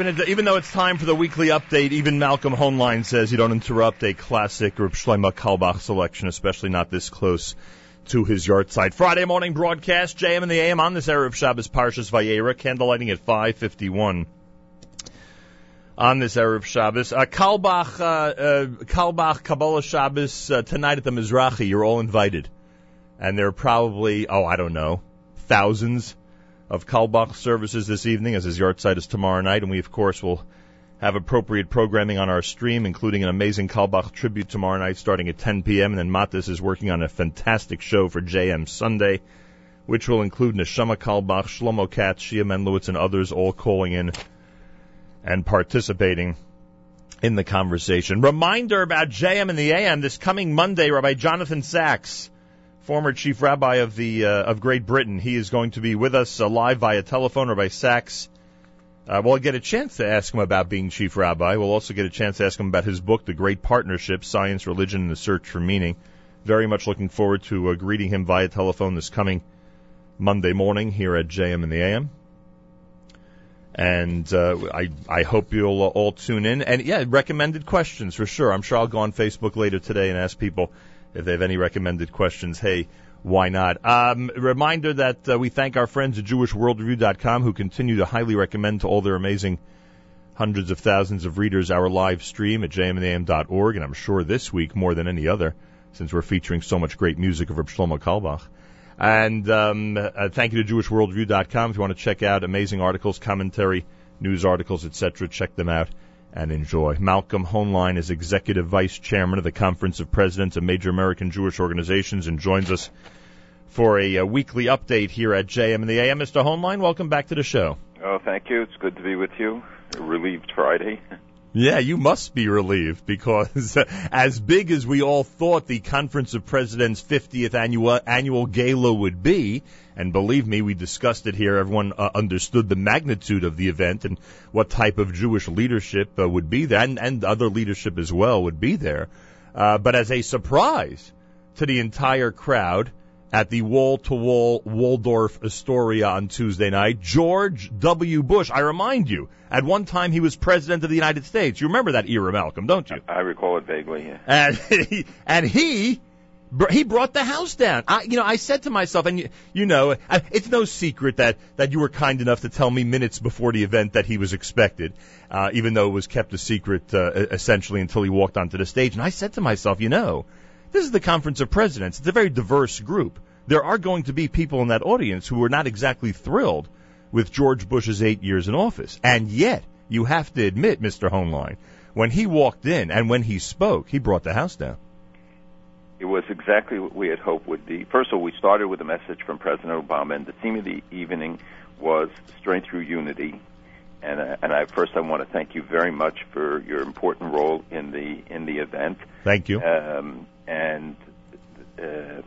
even even though it's time for the weekly update, even Malcolm Hoenlein says you don't interrupt a classic Reb Shlomo Carlebach selection, especially not this close to his yahrzeit. Friday morning broadcast, JM in the AM on this Erev Shabbos Parshas Vayera, candlelighting at 5:51 on this Erev Shabbos. Uh, Kalbach, uh, uh, Carlebach Kabbalah Shabbos uh, tonight at the Mizrahi. You're all invited, and there are probably oh I don't know thousands of Carlebach services this evening, as his yahrzeit is tomorrow night, and we of course will have appropriate programming on our stream, including an amazing Carlebach tribute tomorrow night starting at 10 p.m. And then Matis is working on a fantastic show for JM Sunday, which will include Neshama Carlebach, Shlomo Katz, Shia Menlowitz, and others all calling in and participating in the conversation. Reminder about JM in the AM this coming Monday, Rabbi Jonathan Sacks former chief rabbi of the uh, of Great Britain. He is going to be with us uh, live via telephone or by Sacks. Uh, we'll get a chance to ask him about being chief rabbi. We'll also get a chance to ask him about his book, The Great Partnership: Science, Religion, and the Search for Meaning. Very much looking forward to uh, greeting him via telephone this coming Monday morning here at JM in the AM. And uh, I I hope you'll all tune in. And yeah, recommended questions for sure. I'm sure I'll go on Facebook later today and ask people if they have any recommended questions, hey, why not? Um, reminder that uh, we thank our friends at JewishWorldReview.com who continue to highly recommend to all their amazing hundreds of thousands of readers our live stream at jmandam.org, and I'm sure this week more than any other, since we're featuring so much great music of Reb Shlomo Carlebach. And um, uh, thank you to JewishWorldReview.com if you want to check out amazing articles, commentary, news articles, etc. Check them out and enjoy. Malcolm Hoenlein is Executive Vice Chairman of the Conference of Presidents of Major American Jewish Organizations and joins us for a, a weekly update here at JM in the AM. Mr. Hoenlein, welcome back to the show. Oh, thank you. It's good to be with you. Relieved Friday. Yeah, you must be relieved because as big as we all thought the Conference of Presidents 50th annual annual gala would be, and believe me, we discussed it here. Everyone uh, understood the magnitude of the event and what type of Jewish leadership uh, would be there, and, and other leadership as well would be there. Uh, but as a surprise to the entire crowd, at the wall-to-wall Waldorf Astoria on Tuesday night. George W. Bush, I remind you, at one time he was president of the United States. You remember that era, Malcolm, don't you? I recall it vaguely. Yeah. And he, and he he brought the house down. I, you know, I said to myself, and you, you know, it's no secret that that you were kind enough to tell me minutes before the event that he was expected, uh, even though it was kept a secret uh, essentially until he walked onto the stage. And I said to myself, you know, this is the Conference of Presidents. It's a very diverse group. There are going to be people in that audience who are not exactly thrilled with George Bush's eight years in office. And yet, you have to admit, Mr. Hoenlein, when he walked in and when he spoke, he brought the house down. It was exactly what we had hoped would be. First of all, we started with a message from President Obama, and the theme of the evening was strength through unity. And, uh, and I, first, I want to thank you very much for your important role in the in the event. Thank you. Um, and, uh,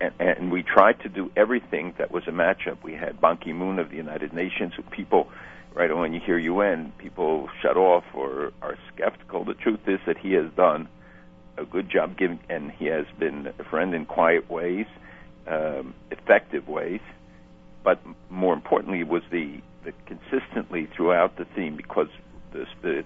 and and we tried to do everything that was a matchup. We had Ban Ki-moon of the United Nations, who people right when you hear UN, people shut off or are skeptical. The truth is that he has done a good job giving, and he has been a friend in quiet ways, um, effective ways. But more importantly, was the, the consistently throughout the theme because the, the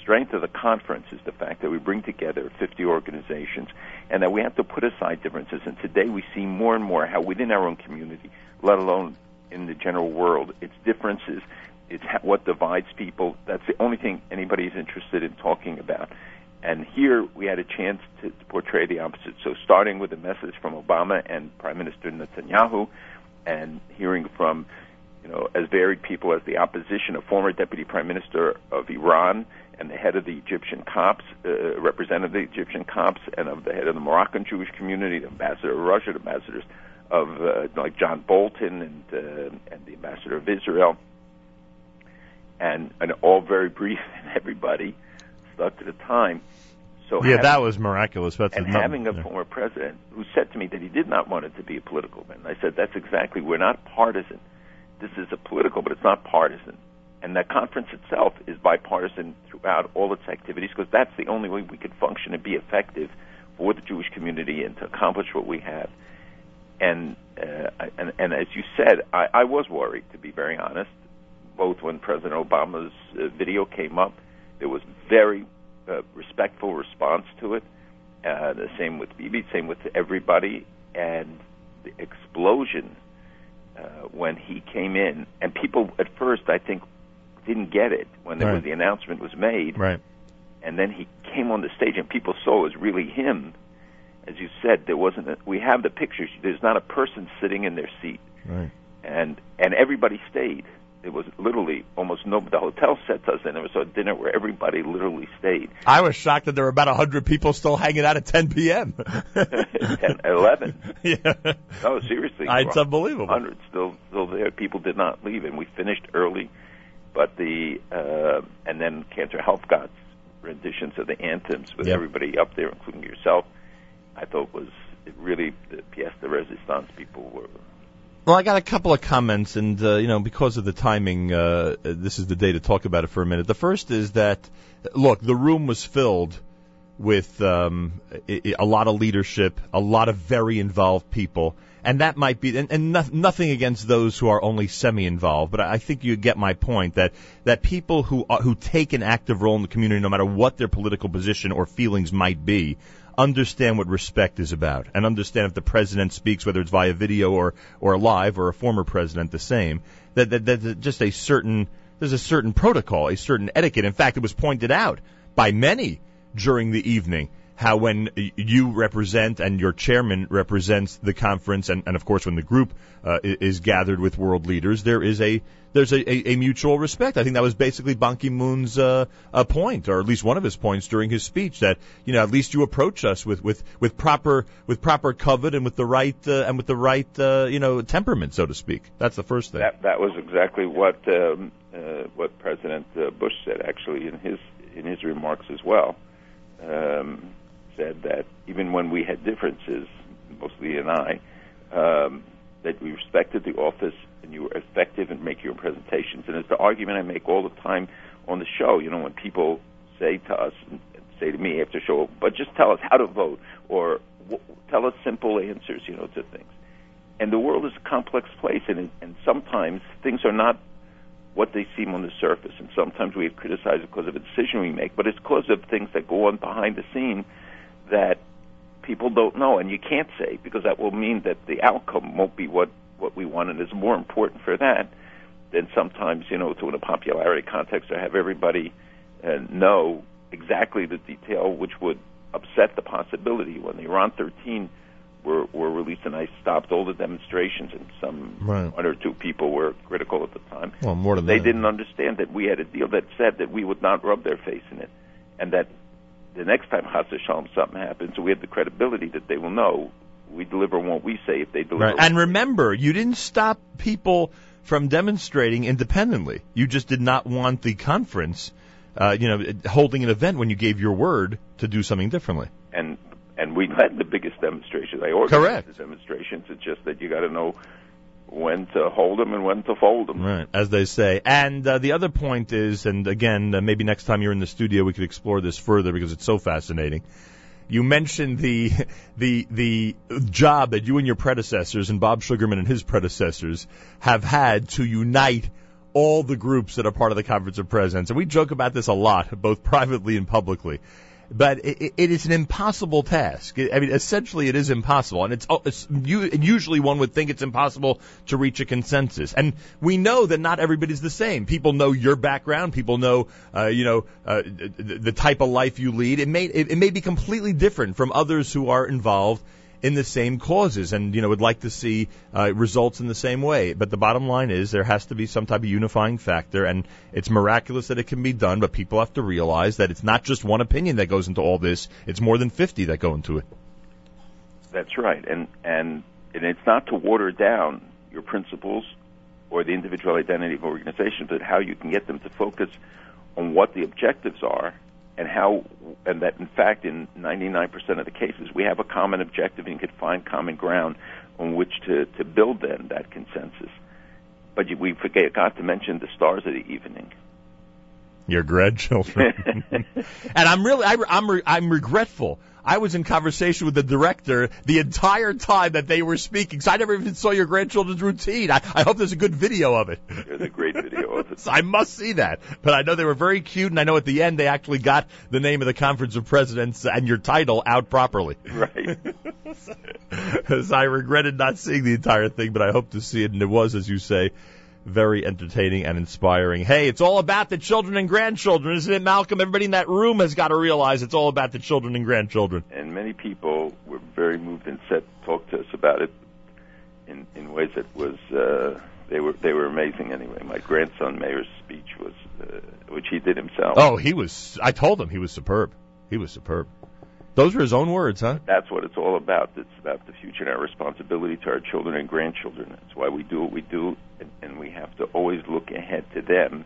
strength of the conference is the fact that we bring together 50 organizations and that we have to put aside differences. And today we see more and more how within our own community, let alone in the general world, it's differences. It's what divides people. That's the only thing anybody is interested in talking about. And here we had a chance to, to portray the opposite. So starting with a message from Obama and Prime Minister Netanyahu, and hearing from you know as varied people as the opposition, a former deputy prime minister of Iran, and the head of the Egyptian Copts, uh, represented the Egyptian Copts, and of the head of the Moroccan Jewish community, the ambassador of Russia, the ambassadors of uh, like John Bolton and uh, and the ambassador of Israel, and and all very brief and everybody stuck to the time. So yeah, having, that was miraculous. That's and having a former president who said to me that he did not want it to be a political event. I said that's exactly. We're not partisan. This is a political, but it's not partisan. And the conference itself is bipartisan throughout all its activities because that's the only way we could function and be effective for the Jewish community and to accomplish what we have. And uh, and, and as you said, I, I was worried, to be very honest, both when President Obama's uh, video came up. There was very uh, respectful response to it. Uh, the same with Bibi, same with everybody, and the explosion uh, when he came in, and people at first I think didn't get it when right. the announcement was made, right? And then he came on the stage, and people saw it was really him. As you said, there wasn't. A, we have the pictures. There's not a person sitting in their seat, right? And and everybody stayed it was literally almost no. The hotel set us in. It was a dinner where everybody literally stayed. I was shocked that there were about a hundred people still hanging out at 10 p.m. 10, 11. Yeah. No, seriously. It's unbelievable. Hundred still still there. People did not leave, and we finished early. But the uh, and then Cantor Helfgott's renditions of the anthems with yep. everybody up there, including yourself, I thought was really the pièce de résistance. People were well, I got a couple of comments, and uh, you know, because of the timing, uh, this is the day to talk about it for a minute. The first is that, look, the room was filled with um, a lot of leadership, a lot of very involved people, and that might be, and, and no, nothing against those who are only semi-involved, but I think you get my point that that people who who take an active role in the community, no matter what their political position or feelings might be, understand what respect is about and understand if the president speaks, whether it's via video or, or live or a former president, the same. That, that, that just a certain, there's a certain protocol, a certain etiquette. In fact, it was pointed out by many during the evening how when you represent and your chairman represents the conference, and, and of course when the group uh, is gathered with world leaders, there is a there's a, a, a mutual respect. I think that was basically Ban Ki-moon's uh, a point, or at least one of his points during his speech. That you know at least you approach us with with, with proper with proper kavod and with the right uh, and with the right uh, you know temperament, so to speak. That's the first thing. That that was exactly what um, uh, what President uh, Bush said actually in his in his remarks as well. Um, said that even when we had differences, mostly and I, um, that we respected the office and you were effective in making your presentations. And it's the argument I make all the time on the show. You know, when people say to us, say to me after show, but just tell us how to vote, or tell us simple answers, you know, to things. And the world is a complex place, and and sometimes things are not what they seem on the surface, and sometimes we criticize it because of a decision we make, but it's because of things that go on behind the scene that people don't know, and you can't say because that will mean that the outcome won't be what what we want, and it's more important for that than sometimes you know to in a popularity context to have everybody uh, know exactly the detail, which would upset the possibility when the Iran 13 were, were released, and I stopped all the demonstrations, and some Right. one or two people were critical at the time. Well, more than They that. didn't understand that we had a deal that said that we would not rub their face in it, and that the next time Chas Shalom something happens, we have the credibility that they will know we deliver on what we say if they deliver. Right. And remember, you didn't stop people from demonstrating independently. You just did not want the conference, uh, you know, holding an event when you gave your word to do something differently. and and we led the biggest demonstrations. I organized Correct. the demonstrations. It's just that you got to know when to hold them and when to fold them. Right, as they say. And uh, the other point is, and again, uh, maybe next time you're in the studio, we could explore this further because it's so fascinating. You mentioned the the the job that you and your predecessors and Bob Sugarman and his predecessors have had to unite all the groups that are part of the Conference of Presidents. And we joke about this a lot, both privately and publicly. But it, it is an impossible task. I mean, essentially, it is impossible, and it's, oh, it's u- usually one would think it's impossible to reach a consensus. And we know that not everybody's the same. People know your background. People know, uh, you know, uh, the, the type of life you lead. It may it, it may be completely different from others who are involved in the same causes and you know would like to see uh, results in the same way. But the bottom line is there has to be some type of unifying factor and it's miraculous that it can be done but people have to realize that it's not just one opinion that goes into all this it's more than 50 that go into it. That's right, and and and it's not to water down your principles or the individual identity of organizations, but how you can get them to focus on what the objectives are and how and that in fact in 99% of the cases we have a common objective and can find common ground on which to to build then that consensus. But you, we forgot to mention the stars of the evening. your grandchildren and i'm really I, i'm re- i'm regretful I was in conversation with the director the entire time that they were speaking, so I never even saw your grandchildren's routine. I, I hope there's a good video of it. There's a great video of it. So I must see that. But I know they were very cute, and I know at the end they actually got the name of the conference of presidents and your title out properly. Right. so I regretted not seeing the entire thing, but I hope to see it, and it was, as you say, very entertaining and inspiring. Hey, it's all about the children and grandchildren, isn't it, Malcolm? Everybody in that room has got to realize it's all about the children and grandchildren. and many people were very moved and said talked to us about it in in ways that was uh, they were they were amazing anyway. My grandson Mayor's speech was uh, which he did himself. Oh, he was. I told him he was superb. He was superb. Those were his own words, huh? That's what it's all about. It's about the future and our responsibility to our children and grandchildren. That's why we do what we do, and, we have to always look ahead to them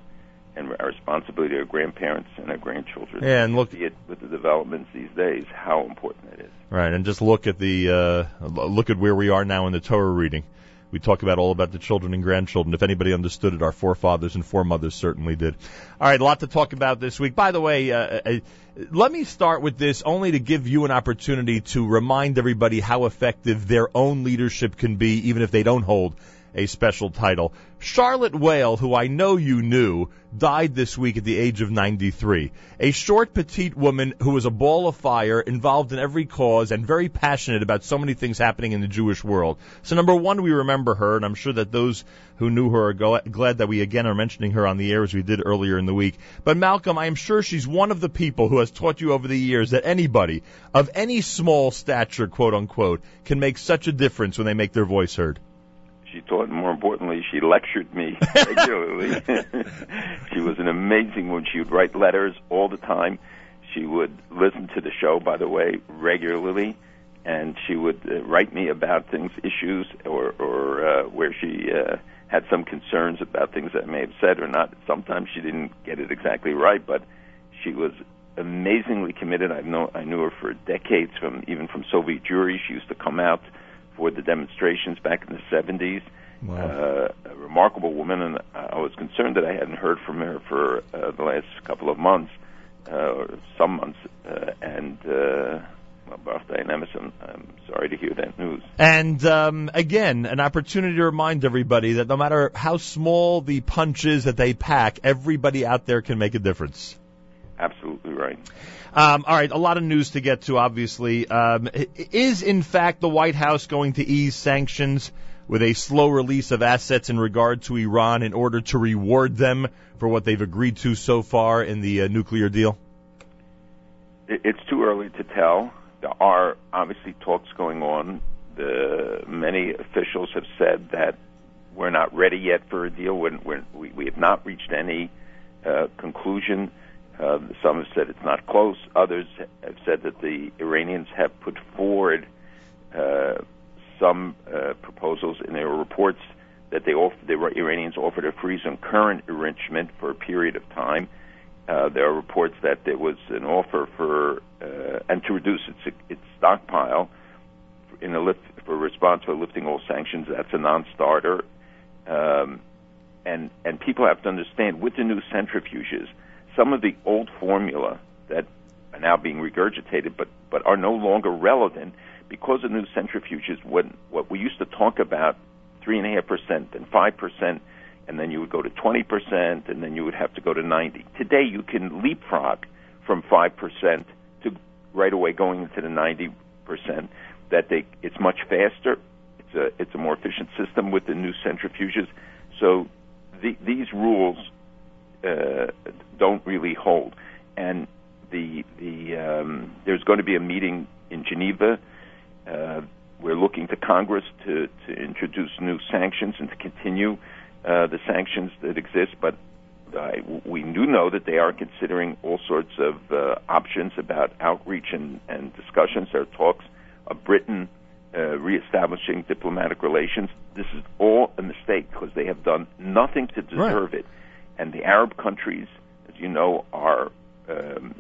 and our responsibility to our grandparents and our grandchildren. Yeah, and look- at with the developments these days how important it is. Right, and just look at the uh, look at where we are now in the Torah reading. We talk about all about the children and grandchildren. If anybody understood it, our forefathers and foremothers certainly did. All right, a lot to talk about this week. By the way, uh, uh, let me start with this only to give you an opportunity to remind everybody how effective their own leadership can be, even if they don't hold a special title. Charlotte Whale, who I know you knew, died this week at the age of 93. A short, petite woman who was a ball of fire, involved in every cause, and very passionate about so many things happening in the Jewish world. So, number one, we remember her, and I'm sure that those who knew her are go- glad that we again are mentioning her on the air as we did earlier in the week. But, Malcolm, I am sure she's one of the people who has taught you over the years that anybody of any small stature, quote unquote, can make such a difference when they make their voice heard. She taught, and more importantly, she lectured me regularly. she was an amazing woman. She would write letters all the time. She would listen to the show, by the way, regularly, and she would uh, write me about things, issues, or, or uh, where she uh, had some concerns about things that I may have said or not. Sometimes she didn't get it exactly right, but she was amazingly committed. I know I knew her for decades, from even from Soviet Jewry. She used to come out for the demonstrations back in the 70s. Uh, a remarkable woman, and I was concerned that I hadn't heard from her for uh, the last couple of months, uh, or some months, uh, and uh, Dynamics, I'm, sorry to hear that news. And um, again, an opportunity to remind everybody that no matter how small the punch is that they pack, everybody out there can make a difference. Absolutely right. Um, all right, a lot of news to get to, obviously. Um, is, in fact, the White House going to ease sanctions with a slow release of assets in regard to Iran in order to reward them for what they've agreed to so far in the uh, nuclear deal? It's too early to tell. There are obviously talks going on. The many officials have said that we're not ready yet for a deal. We're, we're, we have not reached any uh, conclusion. Uh, some have said it's not close. Others have said that the Iranians have put forward uh, some uh, proposals in their reports that they the Iranians offered to freeze on current enrichment for a period of time. Uh, there are reports that there was an offer for uh, and to reduce its its stockpile in a lift for response for lifting all sanctions. That's a non-starter, um, and and people have to understand with the new centrifuges, some of the old formula that are now being regurgitated, but but are no longer relevant because of new centrifuges. What we used to talk about three and a half percent and five percent and then you would go to 20%, and then you would have to go to 90. Today, you can leapfrog from 5% to right away going into the 90%. That they, it's much faster. It's a, it's a more efficient system with the new centrifuges. So the, these rules uh, don't really hold. And the, the, um, there's going to be a meeting in Geneva. Uh, we're looking to Congress to, to introduce new sanctions and to continue uh, the sanctions that exist, but uh, we do know that they are considering all sorts of uh, options about outreach and, and discussions. There are talks of Britain uh, reestablishing diplomatic relations. This is all a mistake because they have done nothing to deserve right. it. And the Arab countries, as you know, are um,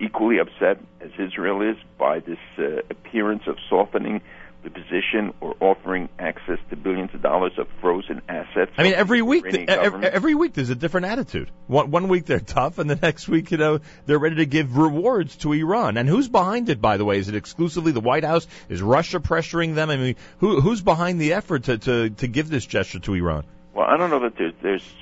equally upset as Israel is by this uh, appearance of softening the position or offering access to billions of dollars of frozen assets. I mean, every week, every, every week there's a different attitude. One, one week they're tough, and the next week, you know, they're ready to give rewards to Iran. And who's behind it, by the way? Is it exclusively the White House? Is Russia pressuring them? I mean, who, who's behind the effort to, to, to give this gesture to Iran? Well, I don't know that there's, there's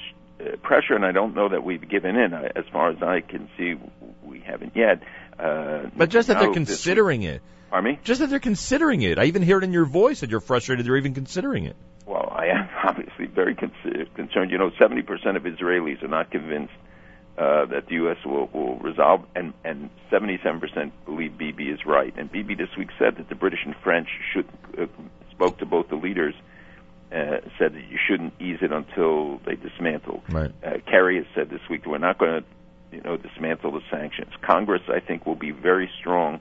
pressure, and I don't know that we've given in. I, as far as I can see, we haven't yet. Uh, But just that they're considering it. Pardon me? Just that they're considering it. I even hear it in your voice that you're frustrated they're even considering it. Well, I am obviously very con- concerned. You know, 70% of Israelis are not convinced uh, that the U.S. will, will resolve, and, and 77% believe Bibi is right. And Bibi this week said that the British and French should uh, spoke to both the leaders, uh, said that you shouldn't ease it until they dismantle. Right. Uh, Kerry has said this week we're not going to, you know, dismantle the sanctions. Congress, I think, will be very strong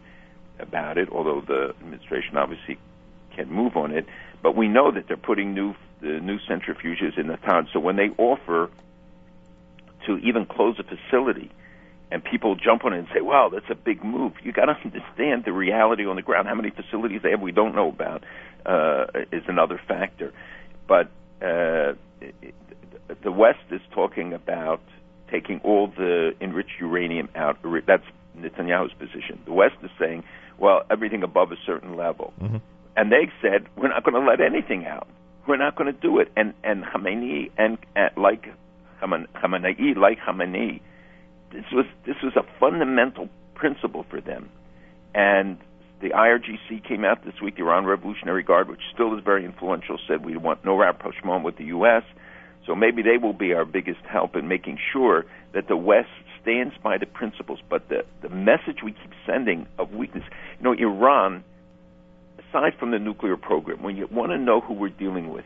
about it, although the administration obviously can move on it. But we know that they're putting new the new centrifuges in the town. So when they offer to even close a facility, and people jump on it and say, "Wow, that's a big move," you got to understand the reality on the ground. How many facilities they have, we don't know about, uh, is another factor. But uh, the West is talking about taking all the enriched uranium out. That's Netanyahu's position. The West is saying, well, everything above a certain level. Mhm. And they said, we're not going to let anything out. We're not going to do it. And and Khamenei and uh, like Khamen- Khamenei, like Khamenei, this was this was a fundamental principle for them. And the IRGC came out this week, the Iran Revolutionary Guard, which still is very influential, said we want no rapprochement with the U.S. So maybe they will be our biggest help in making sure that the West stands by the principles. But the, the message we keep sending of weakness, you know, Iran, aside from the nuclear program, when you want to know who we're dealing with,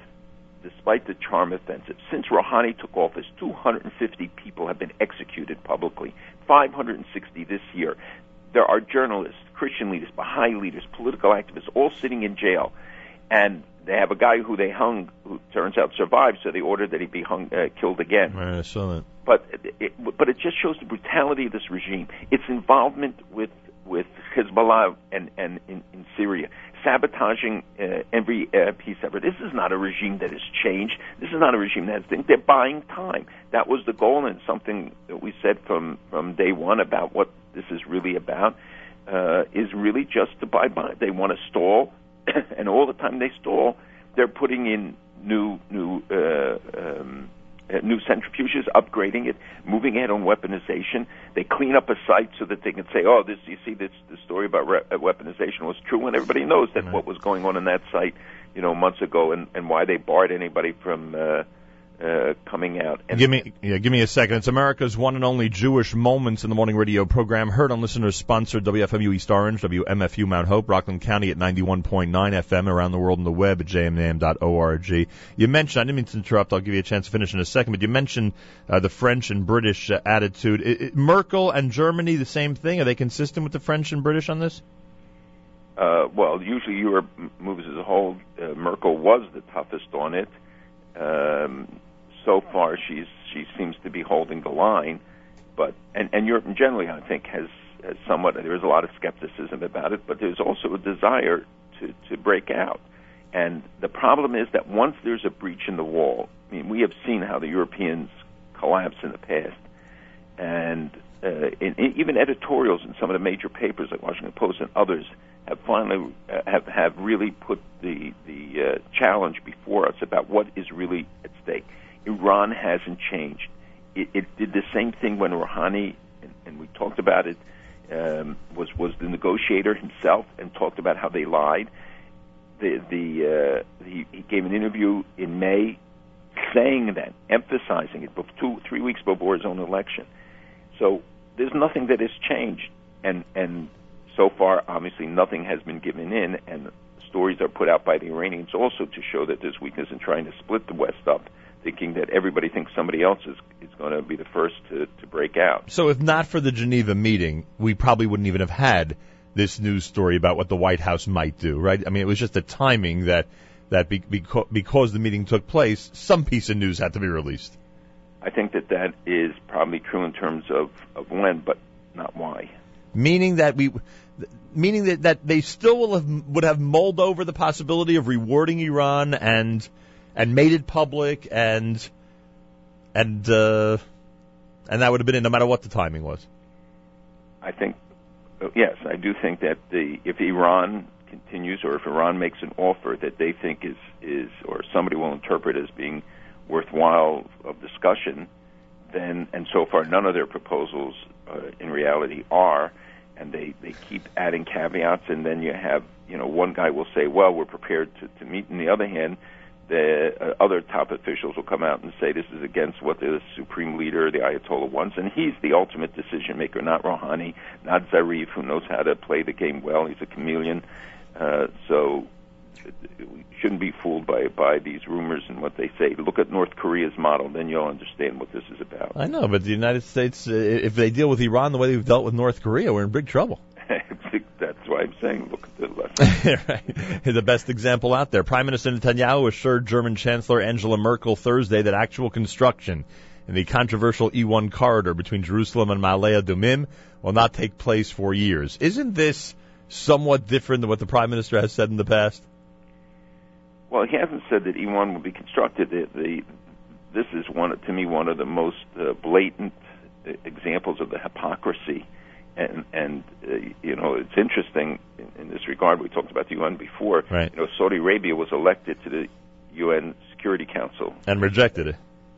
despite the charm offensive, since Rouhani took office, 250 people have been executed publicly, 560 this year. There are journalists, Christian leaders, Baha'i leaders, political activists, all sitting in jail. And they have a guy who they hung, who turns out survived, so they ordered that he be hung, uh, killed again. Right, I saw that. But it, but it just shows the brutality of this regime. Its involvement with with Hezbollah and and in, in Syria, sabotaging uh, every uh, peace effort. This is not a regime that has changed. This is not a regime that has been. They're buying time. That was the goal, and something that we said from from day one about what this is really about. uh, is really just to buy by. They want to stall, and all the time they stall, they're putting in new new uh, um, uh, new centrifuges, upgrading it, moving ahead on weaponization. They clean up a site so that they can say, "Oh, this you see this the story about re- uh, weaponization was true," and everybody knows that what was going on in that site, you know, months ago, and and why they barred anybody from. Uh, uh, coming out. And Give me, yeah, give me a second. It's America's one and only Jewish Moments in the Morning radio program, heard on listeners sponsored WFMU East Orange, WMFU Mount Hope, Rockland County at 91.9 FM, around the world on the web at jmintheam.org. You mentioned, I didn't mean to interrupt, I'll give you a chance to finish in a second, but you mentioned uh, the French and British uh, attitude. I, I, Merkel and Germany, the same thing? Are they consistent with the French and British on this? Uh, well, usually Europe moves as a whole. Uh, Merkel was the toughest on it. Um, so far, she's she seems to be holding the line, but and and Europe generally, I think, has, has somewhat. There is a lot of skepticism about it, but there's also a desire to to break out. And the problem is that once there's a breach in the wall, I mean, we have seen how the Europeans collapse in the past, and uh, in, in, even editorials in some of the major papers like Washington Post and others have finally uh, have have really put the the uh, challenge before us about what is really at stake. Iran hasn't changed. It, it did the same thing when Rouhani, and, and we talked about it, um, was was the negotiator himself and talked about how they lied. The the uh, he, he gave an interview in May saying that, emphasizing it, two three weeks before his own election. So there's nothing that has changed, and and so far, obviously, nothing has been given in, and stories are put out by the Iranians also to show that there's weakness in trying to split the West up, thinking that everybody thinks somebody else is is going to be the first to to break out. So if not for the Geneva meeting, we probably wouldn't even have had this news story about what the White House might do, right? I mean, it was just the timing that that be, because, because the meeting took place, some piece of news had to be released. I think that that is probably true in terms of of when, but not why. Meaning that we, meaning that that they still will have would have mulled over the possibility of rewarding Iran and and made it public and and uh, and that would have been it no matter what the timing was. I think, yes, I do think that the if Iran continues or if Iran makes an offer that they think is is or somebody will interpret as being worthwhile of discussion, then and so far none of their proposals uh, in reality are, and they they keep adding caveats, and then you have you know one guy will say, well, we're prepared to, to meet, and the other hand. The uh, other top officials will come out and say this is against what the supreme leader, the Ayatollah, wants, and he's the ultimate decision maker, not Rouhani, not Zarif, who knows how to play the game well. He's a chameleon, uh, so we shouldn't be fooled by by these rumors and what they say. Look at North Korea's model, then you'll understand what this is about. I know, but the United States, uh, if they deal with Iran the way they've dealt with North Korea, we're in big trouble. That's why I'm saying look at the right. The best example out there. Prime Minister Netanyahu assured German Chancellor Angela Merkel Thursday that actual construction in the controversial E1 corridor between Jerusalem and Ma'ale Adumim will not take place for years. Isn't this somewhat different than what the Prime Minister has said in the past? Well, he hasn't said that E1 will be constructed. The, the, this is one to me one of the most uh, blatant uh, examples of the hypocrisy. And, and uh, you know, it's interesting in, in this regard. We talked about the UN before. Right. You know, Saudi Arabia was elected to the UN Security Council, And rejected it.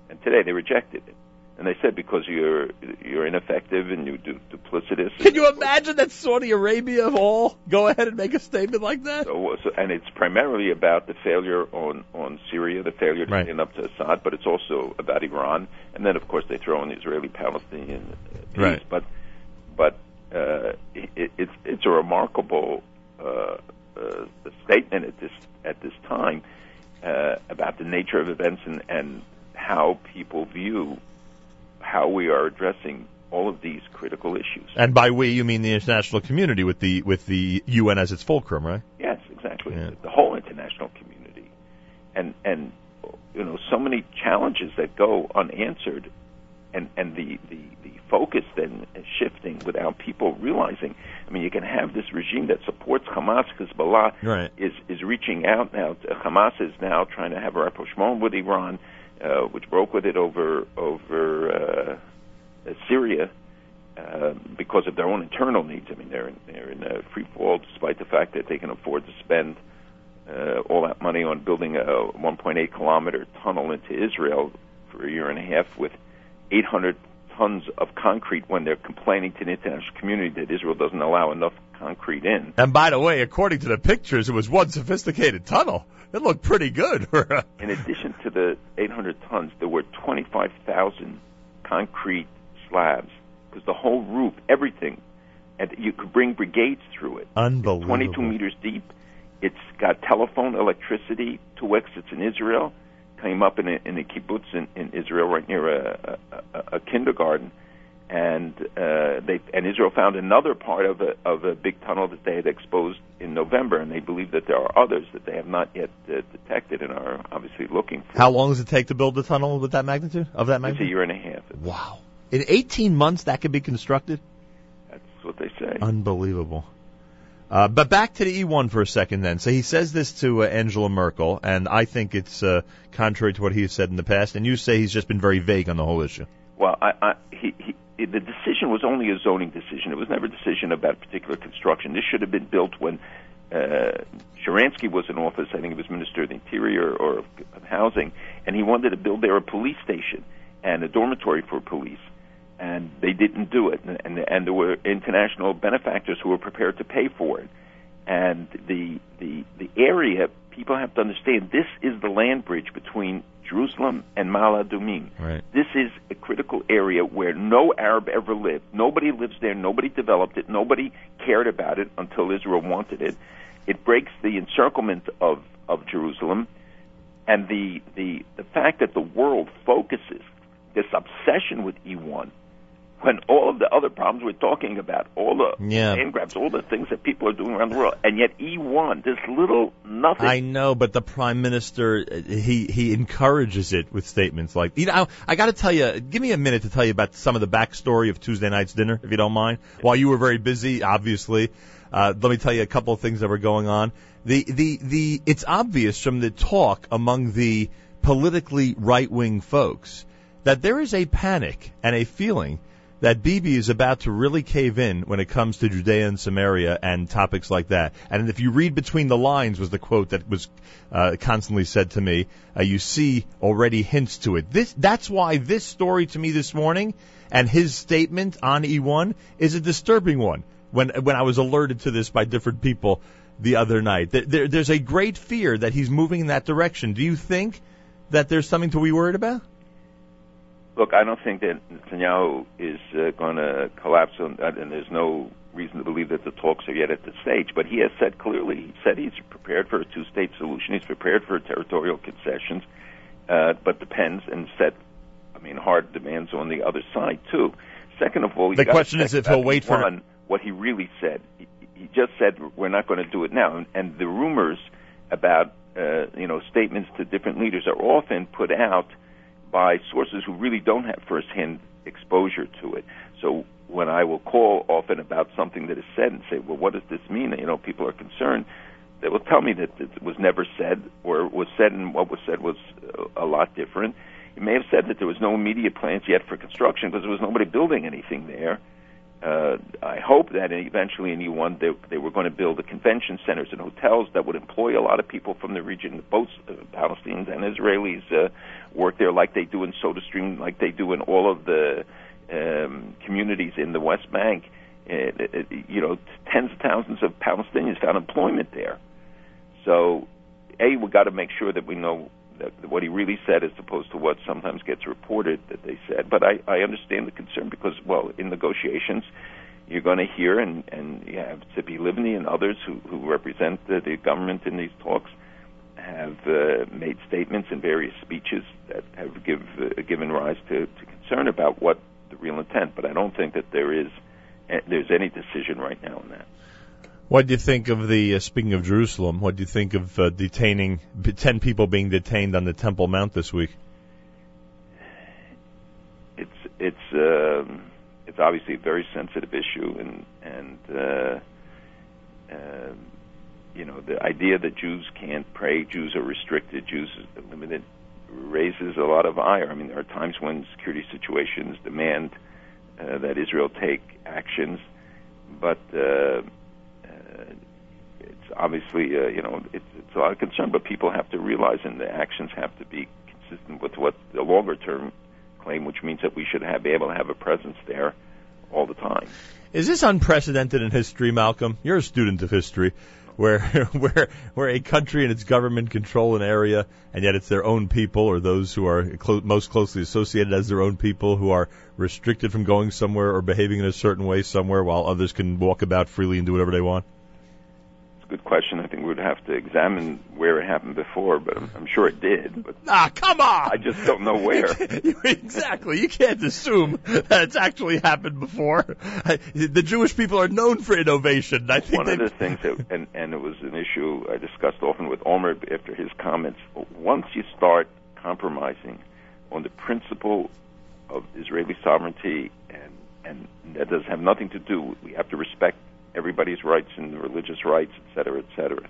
and today they rejected it. And they said because you're you're ineffective and you du- duplicitous. Can you imagine that Saudi Arabia of all go ahead and make a statement like that? So, so, and it's primarily about the failure on on Syria, the failure to Right. stand up to Assad, but it's also about Iran, and then of course they throw in the Israeli-Palestinian uh, piece. Right. But but uh, it, it's it's a remarkable uh, uh, statement at this at this time uh, about the nature of events and and how people view how we are addressing all of these critical issues. And by we, you mean the international community with the with the UN as its fulcrum, right? Yes, exactly. Yeah. The whole international community, and and you know so many challenges that go unanswered, and and the the the focus then is shifting without people realizing. I mean, you can have this regime that supports Hamas, Hezbollah Right. is is reaching out now. To, Hamas is now trying to have a rapprochement with Iran, uh, which broke with it over over uh, Syria. uh, because of their own internal needs. I mean, they're in, they're in a free fall despite the fact that they can afford to spend uh, all that money on building a 1.8 kilometer tunnel into Israel for a year and a half with 800 tons of concrete when they're complaining to the international community that Israel doesn't allow enough concrete in. And by the way, according to the pictures, it was one sophisticated tunnel. It looked pretty good. in addition to the 800 tons, there were 25,000 concrete slabs because the whole roof, everything, and you could bring brigades through it. Unbelievable. 22 meters deep. It's got telephone, electricity, two exits in Israel. Came up in a, in a kibbutz in, in Israel, right near a, a, a kindergarten, and uh, they and Israel found another part of a of a big tunnel that they had exposed in November, and they believe that there are others that they have not yet uh, detected and are obviously looking for. How long does it take to build a tunnel with that magnitude? Of that It's magnitude? a year and a half. Wow. In 18 months, that could be constructed? That's what they say. Unbelievable. Uh, but back to the E1 for a second then. So he says this to uh, Angela Merkel, and I think it's uh, contrary to what he has said in the past, and you say he's just been very vague on the whole issue. Well, I, I, he, he, the decision was only a zoning decision. It was never a decision about particular construction. This should have been built when uh, Sharansky was in office. I think he was Minister of the Interior or of, of Housing, and he wanted to build there a police station and a dormitory for police. And they didn't do it, and, and and there were international benefactors who were prepared to pay for it. And the the the area people have to understand this is the land bridge between Jerusalem and Ma'ale Adumim. Right. This is a critical area where no Arab ever lived. Nobody lives there. Nobody developed it. Nobody cared about it until Israel wanted it. It breaks the encirclement of, of Jerusalem. And the, the, the fact that the world focuses this obsession with E1 when all of the other problems we're talking about, all the Yeah. land grabs, all the things that people are doing around the world, and yet E1, this little nothing. I know, but the prime minister uh, he he encourages it with statements like you know. I got to tell you, give me a minute to tell you about some of the backstory of Tuesday night's dinner, if you don't mind. While you were very busy, obviously, uh, let me tell you a couple of things that were going on. The the the it's obvious from the talk among the politically right wing folks that there is a panic and a feeling that Bibi is about to really cave in when it comes to Judea and Samaria and topics like that. And if you read between the lines was the quote that was uh, constantly said to me, uh, you see already hints to it. This that's why this story to me this morning and his statement on E1 is a disturbing one. When when I was alerted to this by different people the other night, there, there, there's a great fear that he's moving in that direction. Do you think that there's something to be worried about? Look, I don't think that Netanyahu is uh, going to collapse, on that, and there's no reason to believe that the talks are yet at the stage. But he has said clearly, he said he's prepared for a two-state solution. He's prepared for territorial concessions, uh, but depends and set, I mean, hard demands on the other side too. Second of all, The question is if he'll wait for- one, what he really said. He, he just said we're not going to do it now, and, and the rumors about uh, you know statements to different leaders are often put out by sources who really don't have firsthand exposure to it. So when I will call often about something that is said and say, well, what does this mean? You know, people are concerned. They will tell me that it was never said, or was said, and what was said was uh, a lot different. He may have said that there was no immediate plans yet for construction because there was nobody building anything there. Uh, I hope that eventually in E1 they, they were going to build the convention centers and hotels that would employ a lot of people from the region. Both uh, Palestinians and Israelis uh, work there like they do in SodaStream, like they do in all of the um, communities in the West Bank. Uh, uh, you know, tens of thousands of Palestinians found employment there. So, A, we've got to make sure that we know what he really said as opposed to what sometimes gets reported that they said. But I, I understand the concern because, well, in negotiations, you're going to hear, and, and you have Tzipi Livni and others who, who represent the, the government in these talks have uh, made statements in various speeches that have give, uh, given rise to, to concern about what the real intent. But I don't think that there is there's any decision right now on that. What do you think of the, uh, speaking of Jerusalem, what do you think of uh, detaining, 10 people being detained on the Temple Mount this week? It's, it's, um, it's obviously a very sensitive issue and, and, uh, uh, you know, the idea that Jews can't pray, Jews are restricted, Jews are limited, raises a lot of ire. I mean, there are times when security situations demand uh, that Israel take actions, but uh, uh, obviously uh, you know it's, it's a lot of concern. But people have to realize, and the actions have to be consistent with what the longer term claim, which means that we should have, be able to have a presence there all the time. Is this unprecedented in history, Malcolm? You're a student of history, where where where a country and its government control an area, and yet it's their own people or those who are clo- most closely associated as their own people who are restricted from going somewhere or behaving in a certain way somewhere, while others can walk about freely and do whatever they want. Good question. I think we would have to examine where it happened before, but I'm, I'm sure it did. But Ah, come on! I just don't know where. exactly. You can't assume that it's actually happened before. I- The Jewish people are known for innovation. I think One of the things that, and, and it was an issue I discussed often with Olmert after his comments. Once you start compromising on the principle of Israeli sovereignty, and and that does have nothing to do. We have to respect everybody's rights and religious rights, et cetera, et cetera.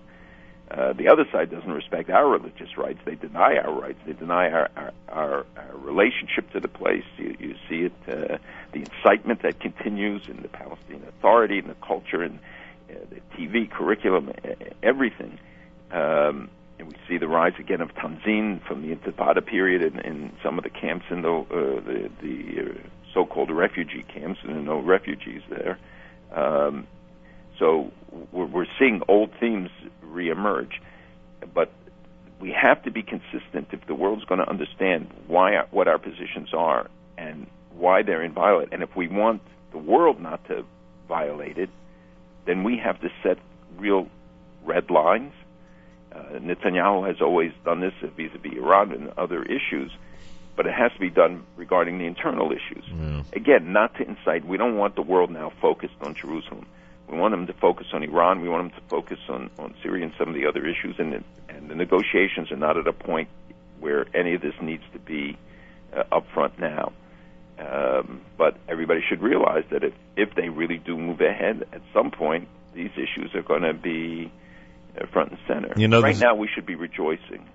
Uh, the other side doesn't respect our religious rights. They deny our rights. They deny our our, our, our relationship to the place. You, you see it, uh, the incitement that continues in the Palestinian Authority and the culture and uh, the TV curriculum, everything. Um, and we see the rise again of Tanzim from the Intifada period in, in some of the camps in the uh, the, the uh, so-called refugee camps, and there are no refugees there. Um, so we're, we're seeing old themes reemerge, but we have to be consistent if the world's going to understand why what our positions are and why they're inviolate. And if we want the world not to violate it, then we have to set real red lines. Uh, Netanyahu has always done this vis-a-vis Iran and other issues, but it has to be done regarding the internal issues. Again, not to incite. We don't want the world now focused on Jerusalem. We want them to focus on Iran. We want them to focus on, on Syria and some of the other issues. And, it, and the negotiations are not at a point where any of this needs to be uh, up front now. Um, but everybody should realize that if, if they really do move ahead, at some point, these issues are going to be uh, front and center. You know, right now, we should be rejoicing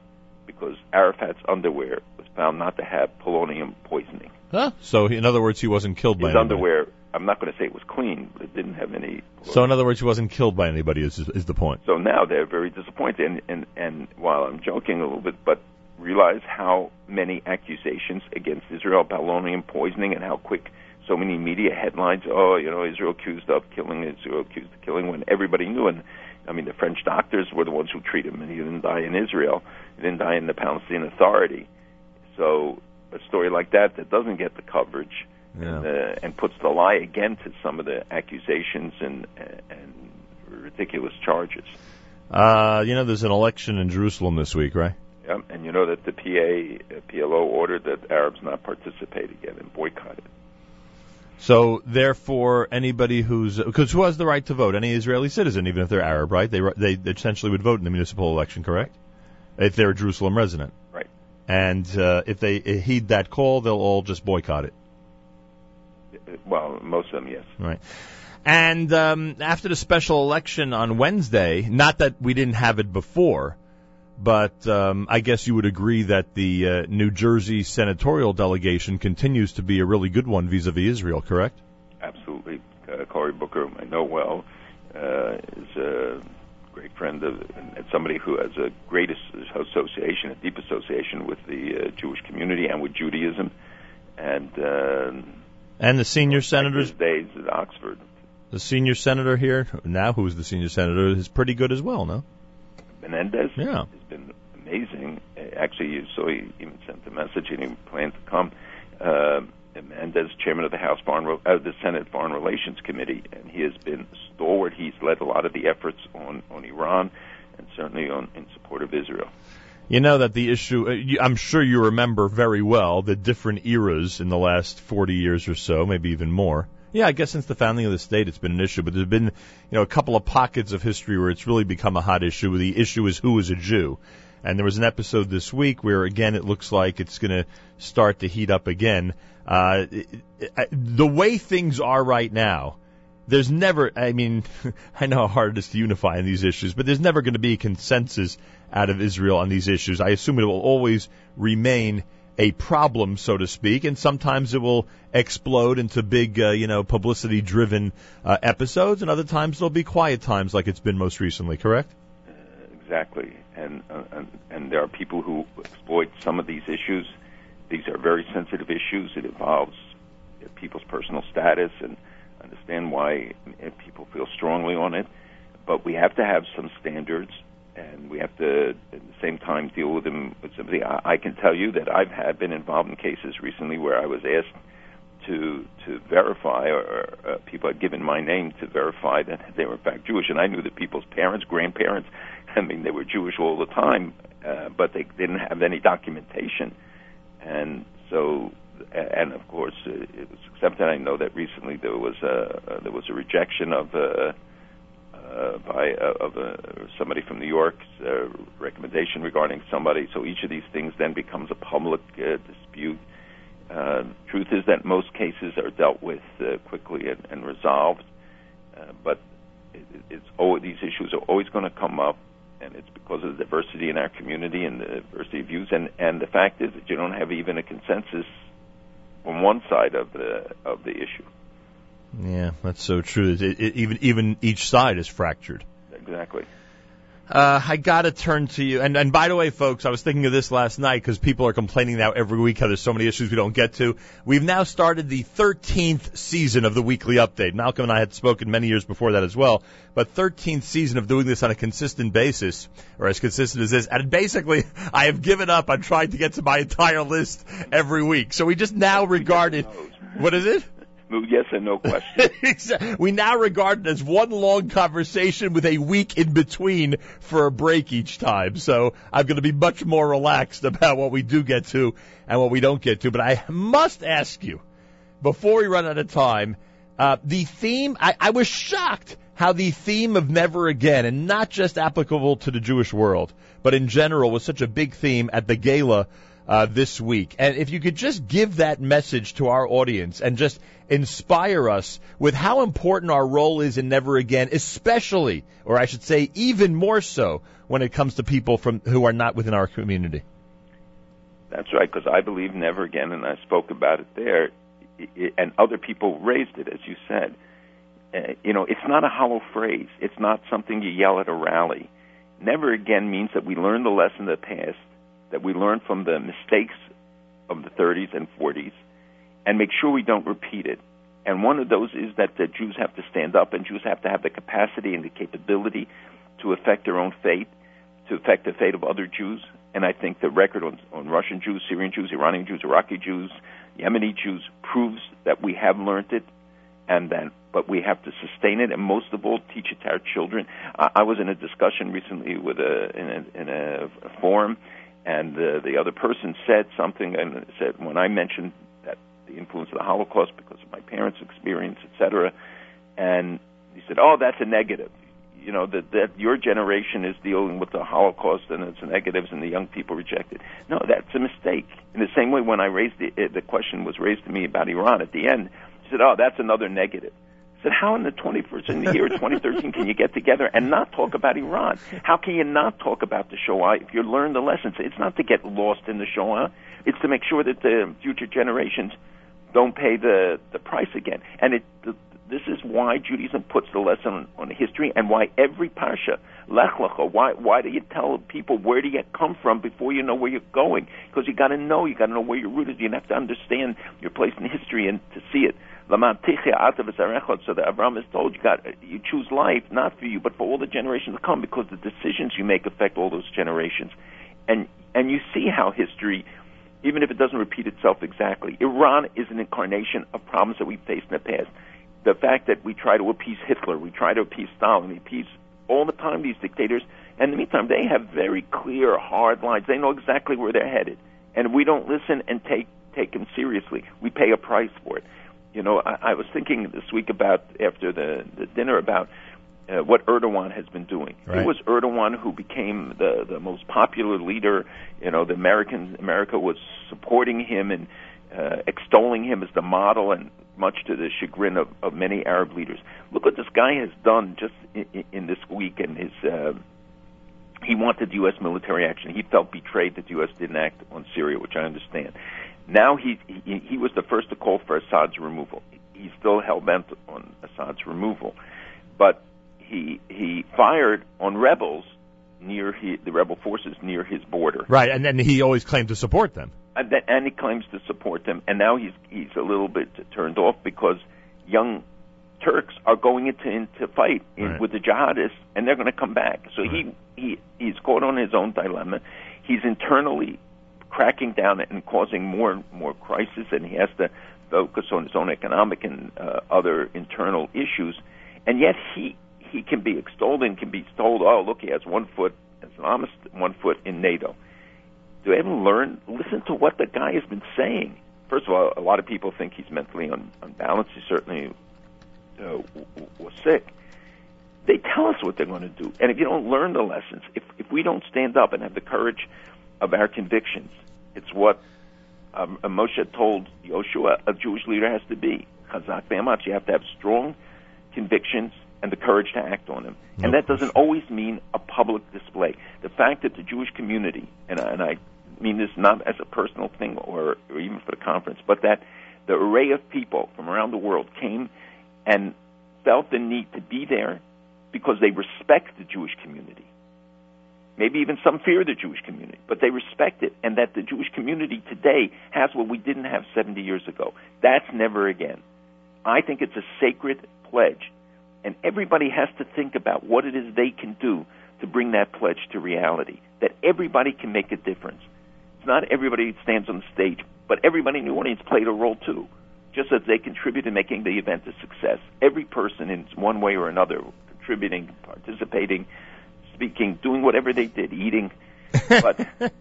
because Arafat's underwear was found not to have polonium poisoning. Huh? So, in other words, he wasn't killed by His underwear, I'm not going to say it was clean, but it didn't have any. So, in other words, he wasn't killed by anybody. Is is the point? So now they're very disappointed. And, and, and while I'm joking a little bit, but realize how many accusations against Israel, polonium poisoning, and how quick so many media headlines. Oh, you know, Israel accused of killing, Israel accused of killing, when everybody knew. And I mean, the French doctors were the ones who treated him, and he didn't die in Israel. He didn't die in the Palestinian Authority. So a story like that that doesn't get the coverage Yeah. and, uh, and puts the lie again to some of the accusations and and ridiculous charges. Uh, you know, there's an election in Jerusalem this week, right? Yeah, and you know that the PA uh, PLO ordered that Arabs not participate again and boycott it. So, therefore, anybody who's because who has the right to vote? Any Israeli citizen, even if they're Arab, right? They they essentially would vote in the municipal election, correct? If they're a Jerusalem resident, Right. And uh, if they heed that call, they'll all just boycott it, Well, most of them, yes. right? And um, after the special election on Wednesday, not that we didn't have it before, but um, I guess you would agree that the uh, New Jersey senatorial delegation continues to be a really good one vis-a-vis Israel, correct? Absolutely. Uh, Cory Booker, whom I know well, uh, is a great friend of and somebody who has a great association, a deep association with the uh, Jewish community and with Judaism. And uh, And the senior senators, days at Oxford. the senior senator here now, who's the senior senator, is pretty good as well, no? Menendez Yeah. has been amazing. Actually, you saw he even sent a message and he planned to come. Uh, Menendez, chairman of the House Foreign, Re- uh, the Senate Foreign Relations Committee, and he has been stalwart. He's led a lot of the efforts on on Iran, and certainly on in support of Israel. You know that the issue, uh, I'm sure you remember very well the different eras in the last 40 years or so, maybe even more. Yeah, I guess since the founding of the state, it's been an issue, but there's been, you know, a couple of pockets of history where it's really become a hot issue. The issue is who is a Jew. And there was an episode this week where, again, it looks like it's going to start to heat up again. Uh, it- it- the way things are right now, there's never, I mean, I know how hard it is to unify on these issues, but there's never going to be consensus out of Israel on these issues. I assume it will always remain a problem, so to speak, and sometimes it will explode into big, uh, you know, publicity-driven uh, episodes, and other times there'll be quiet times, like it's been most recently. Correct? Exactly, and, uh, and and there are people who exploit some of these issues. These are very sensitive issues. It involves people's personal status, and understand why people feel strongly on it. But we have to have some standards and we have to at the same time deal with them with somebody. I, I can tell you that I've had been involved in cases recently where I was asked to to verify, or, or uh, people had given my name to verify that they were in fact Jewish, and I knew that people's parents, grandparents, I mean, they were Jewish all the time, uh, but they didn't have any documentation, and so. And of course, uh, it was accepted. I know that recently there was a uh, there was a rejection of uh, uh, by uh, of somebody from New York's uh, recommendation regarding somebody. So each of these things then becomes a public dispute. Truth is that most cases are dealt with quickly and, and resolved, but it, it's always, these issues are always going to come up, and it's because of the diversity in our community and the diversity of views. And, and the fact is that you don't have even a consensus on one side of the of the issue. Yeah, that's so true. It, it, even even each side is fractured. Exactly. Uh, I gotta turn to you. And, and by the way, folks, I was thinking of this last night because people are complaining now every week how there's so many issues we don't get to. We've now started the 13th season of the weekly update. Malcolm and I had spoken many years before that as well. But 13th season of doing this on a consistent basis, or as consistent as this. And basically, I have given up on trying to get to my entire list every week. So we just now regard it. What is it? Yes and no question. we now regard it as one long conversation with a week in between for a break each time. So I'm going to be much more relaxed about what we do get to and what we don't get to. But I must ask you, before we run out of time, uh, the theme, I, I was shocked how the theme of never again, and not just applicable to the Jewish world, but in general was such a big theme at the gala uh, this week. And if you could just give that message to our audience and just inspire us with how important our role is in Never Again, especially, or I should say, even more so, when it comes to people from who are not within our community. That's right, because I believe Never Again, and I spoke about it there, and other people raised it, as you said. Uh, you know, it's not a hollow phrase. It's not something you yell at a rally. Never again means that we learn the lesson of the past that we learn from the mistakes of the 30s and 40s and make sure we don't repeat it. And one of those is that the Jews have to stand up and Jews have to have the capacity and the capability to affect their own fate, to affect the fate of other Jews. And I think the record on, on Russian Jews, Syrian Jews, Iranian Jews, Iraqi Jews, Yemeni Jews proves that we have learned it and then but we have to sustain it and most of all teach it to our children. I, I was in a discussion recently with a in a, in a forum and uh, the other person said something and said when I mentioned that the influence of the Holocaust because of my parents' experience, etc. And he said, "Oh, that's a negative. You know that that your generation is dealing with the Holocaust and its negatives, and the young people reject it. No, that's a mistake. In the same way, when I raised the, the question was raised to me about Iran at the end, he said, "Oh, that's another negative." Said, how in the 21st in the year 2013 can you get together and not talk about Iran? How can you not talk about the Shoah if you learn the lessons? It's not to get lost in the Shoah. It's to make sure that the future generations don't pay the the price again. And it the, this is why Judaism puts the lesson on, history and why every parsha, Lech Lecha, why why do you tell people where do you come from before you know where you're going? Because you got to know, you got to know where you're rooted. You have to understand your place in history and to see it. So that Abraham is told you got you choose life not for you but for all the generations to come because the decisions you make affect all those generations, and and you see how history, even if it doesn't repeat itself exactly, Iran is an incarnation of problems that we faced in the past. The fact that we try to appease Hitler, we try to appease Stalin, we appease all the time these dictators, and in the meantime they have very clear, hard lines. They know exactly where they're headed, and we don't listen and take take them seriously. We pay a price for it. You know, I, I was thinking this week about after the, the dinner about uh, what Erdogan has been doing. Right. It was Erdogan who became the the most popular leader. You know, the American America was supporting him and uh, extolling him as the model, and much to the chagrin of, of many Arab leaders. Look what this guy has done just in, in this week and his uh, he wanted U.S. military action. He felt betrayed that the U.S. didn't act on Syria, which I understand. Now he he, he was the first to call for Assad's removal. He's still hell bent on Assad's removal, but he he fired on rebels near he, the rebel forces near his border. Right, and then he always claimed to support them. And, then, and he claims to support them. And now he's he's a little bit turned off because young Turks are going into into fight in, Right. with the jihadists, and they're going to come back. So Right. he he he's caught on his own dilemma. He's internally cracking down and causing more and more crisis, and he has to focus on his own economic and uh, other internal issues. And yet he he can be extolled and can be told, oh look, he has one foot Islamist, one foot in NATO. Do they ever learn? Listen to what the guy has been saying. First of all, a lot of people think he's mentally un- unbalanced. He certainly uh, was sick. They tell us what they're going to do, and if you don't learn the lessons, if if we don't stand up and have the courage of our convictions, it's what um, uh, Moshe told Yoshua a Jewish leader has to be. Chazak ve'amatz. You have to have strong convictions and the courage to act on them. No and that doesn't always mean a public display. The fact that the Jewish community, and I, and I mean this not as a personal thing or, or even for the conference, but that the array of people from around the world came and felt the need to be there because they respect the Jewish community. Maybe even some fear the Jewish community, but they respect it, and that the Jewish community today has what we didn't have 70 years ago. That's never again. I think it's a sacred pledge, and everybody has to think about what it is they can do to bring that pledge to reality. That everybody can make a difference. It's not everybody stands on the stage, but everybody in the audience played a role too, just as they contribute in making the event a success. Every person, in one way or another, contributing, participating, speaking, doing whatever they did, eating, but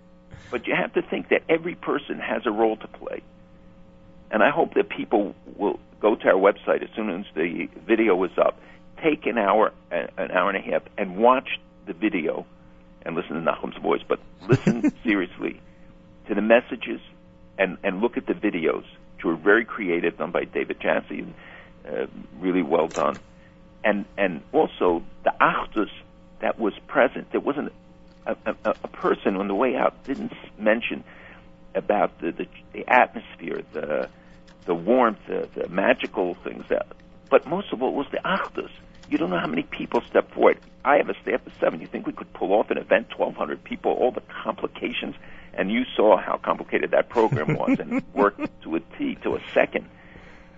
but you have to think that every person has a role to play. And I hope that people will go to our website as soon as the video is up, take an hour, an hour and a half, and watch the video and listen to Nachum's voice, but listen seriously to the messages and, and look at the videos, which were very creative, done by David Jassy, and uh, really well done. And and also the achdus that was present. There wasn't a, a, a person on the way out didn't mention about the, the, the atmosphere, the the warmth, the, the magical things that. But most of all was the achdus. You don't know how many people stepped forward. I have a staff of seven. You think we could pull off an event, 1,200 people, all the complications, and you saw how complicated that program was and worked to a T, to a second.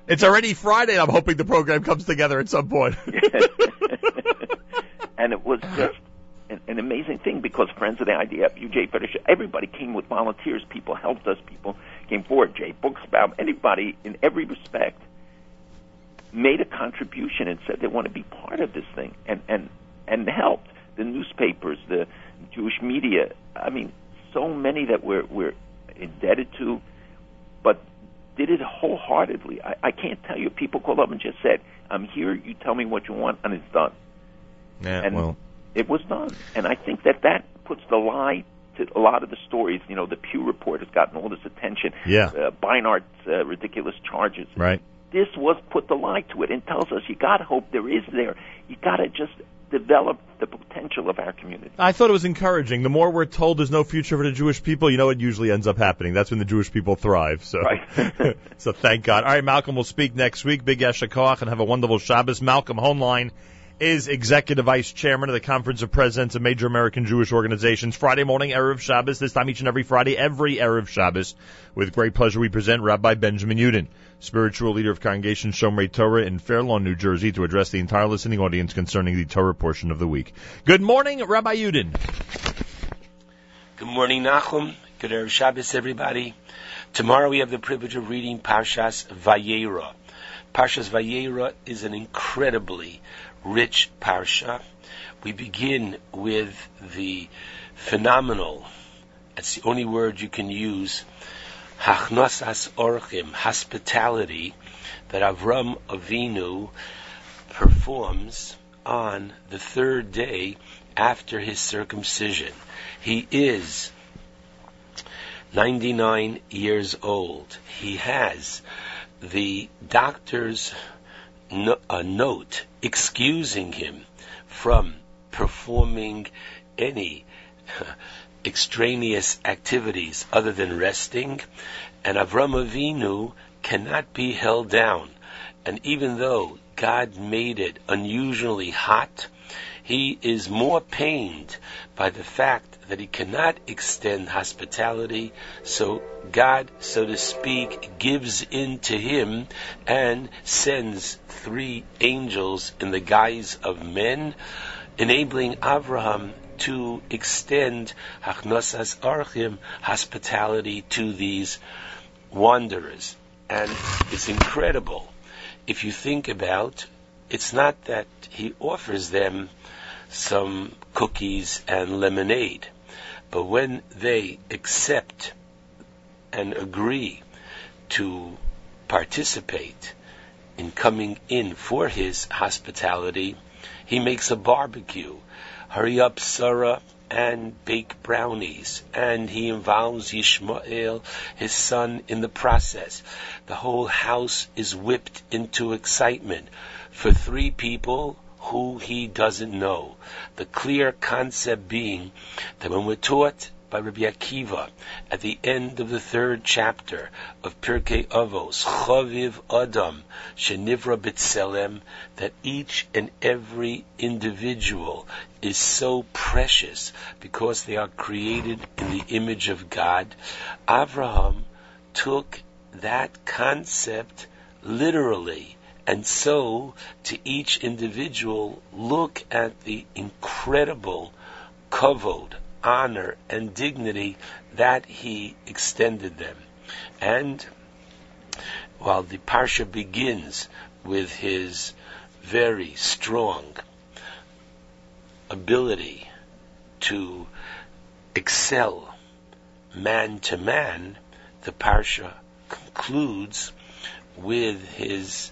It's already Friday, I'm hoping the program comes together at some point. and it was just an, an amazing thing because friends of the IDF, UJ Federation, everybody came with volunteers. People helped us. People came forward. Jay Buchsbaum, anybody in every respect made a contribution and said they want to be part of this thing and and and helped the newspapers, the Jewish media. I mean, so many that we're we're indebted to, but did it wholeheartedly. I, I can't tell you. People called up and just said, "I'm here. You tell me what you want, and it's done." Yeah, And- well, It was done, and I think that that puts the lie to a lot of the stories. You know, the Pew report has gotten all this attention. Yeah. Uh, Beinart's uh, ridiculous charges. right. This was put the lie to it and tells us you got to hope there is there. You got to just develop the potential of our community. I thought it was encouraging. The more we're told there's no future for the Jewish people, you know it usually ends up happening. That's when the Jewish people thrive. So, Right. so thank God. All right, Malcolm will speak next week. Big Eshakach and have a wonderful Shabbos. Malcolm Hoenlein is executive vice chairman of the Conference of Presidents of Major American Jewish Organizations. Friday morning, Erev Shabbos. This time each and every Friday, every Erev Shabbos. With great pleasure, we present Rabbi Benjamin Yudin, spiritual leader of Congregation Shomrei Torah in Fair Lawn, New Jersey, to address the entire listening audience concerning the Torah portion of the week. Good morning, Rabbi Yudin. Good morning, Nachum. Good Erev Shabbos, everybody. Tomorrow we have the privilege of reading Parshas Vayera. Parshas Vayera is an incredibly rich parsha. We begin with the phenomenal, that's the only word you can use, Hachnosas Orchim, hospitality, that Avram Avinu performs on the third day after his circumcision. He is 99 years old. He has the doctor's no, a note excusing him from performing any extraneous activities other than resting, and Avram Avinu cannot be held down. And even though God made it unusually hot, he is more pained by the fact that he cannot extend hospitality, so God, so to speak, gives in to him and sends three angels in the guise of men, enabling Abraham to extend hachnosas orchim hospitality to these wanderers. And it's incredible if you think about it's not that he offers them some cookies and lemonade, but when they accept and agree to participate in coming in for his hospitality, he makes a barbecue. Hurry up, Sarah, and bake brownies. And he involves Yishmael, his son, in the process. The whole house is whipped into excitement for three people who he doesn't know. The clear concept being that when we're taught by Rabbi Akiva at the end of the third chapter of Pirkei Avos, Chaviv Adam, Shenivra B'Tselem, that each and every individual is so precious because they are created in the image of God. Avraham took that concept literally. And so, to each individual, look at the incredible kavod, honor, and dignity that he extended them. And while the parsha begins with his very strong ability to excel man to man, the parsha concludes with his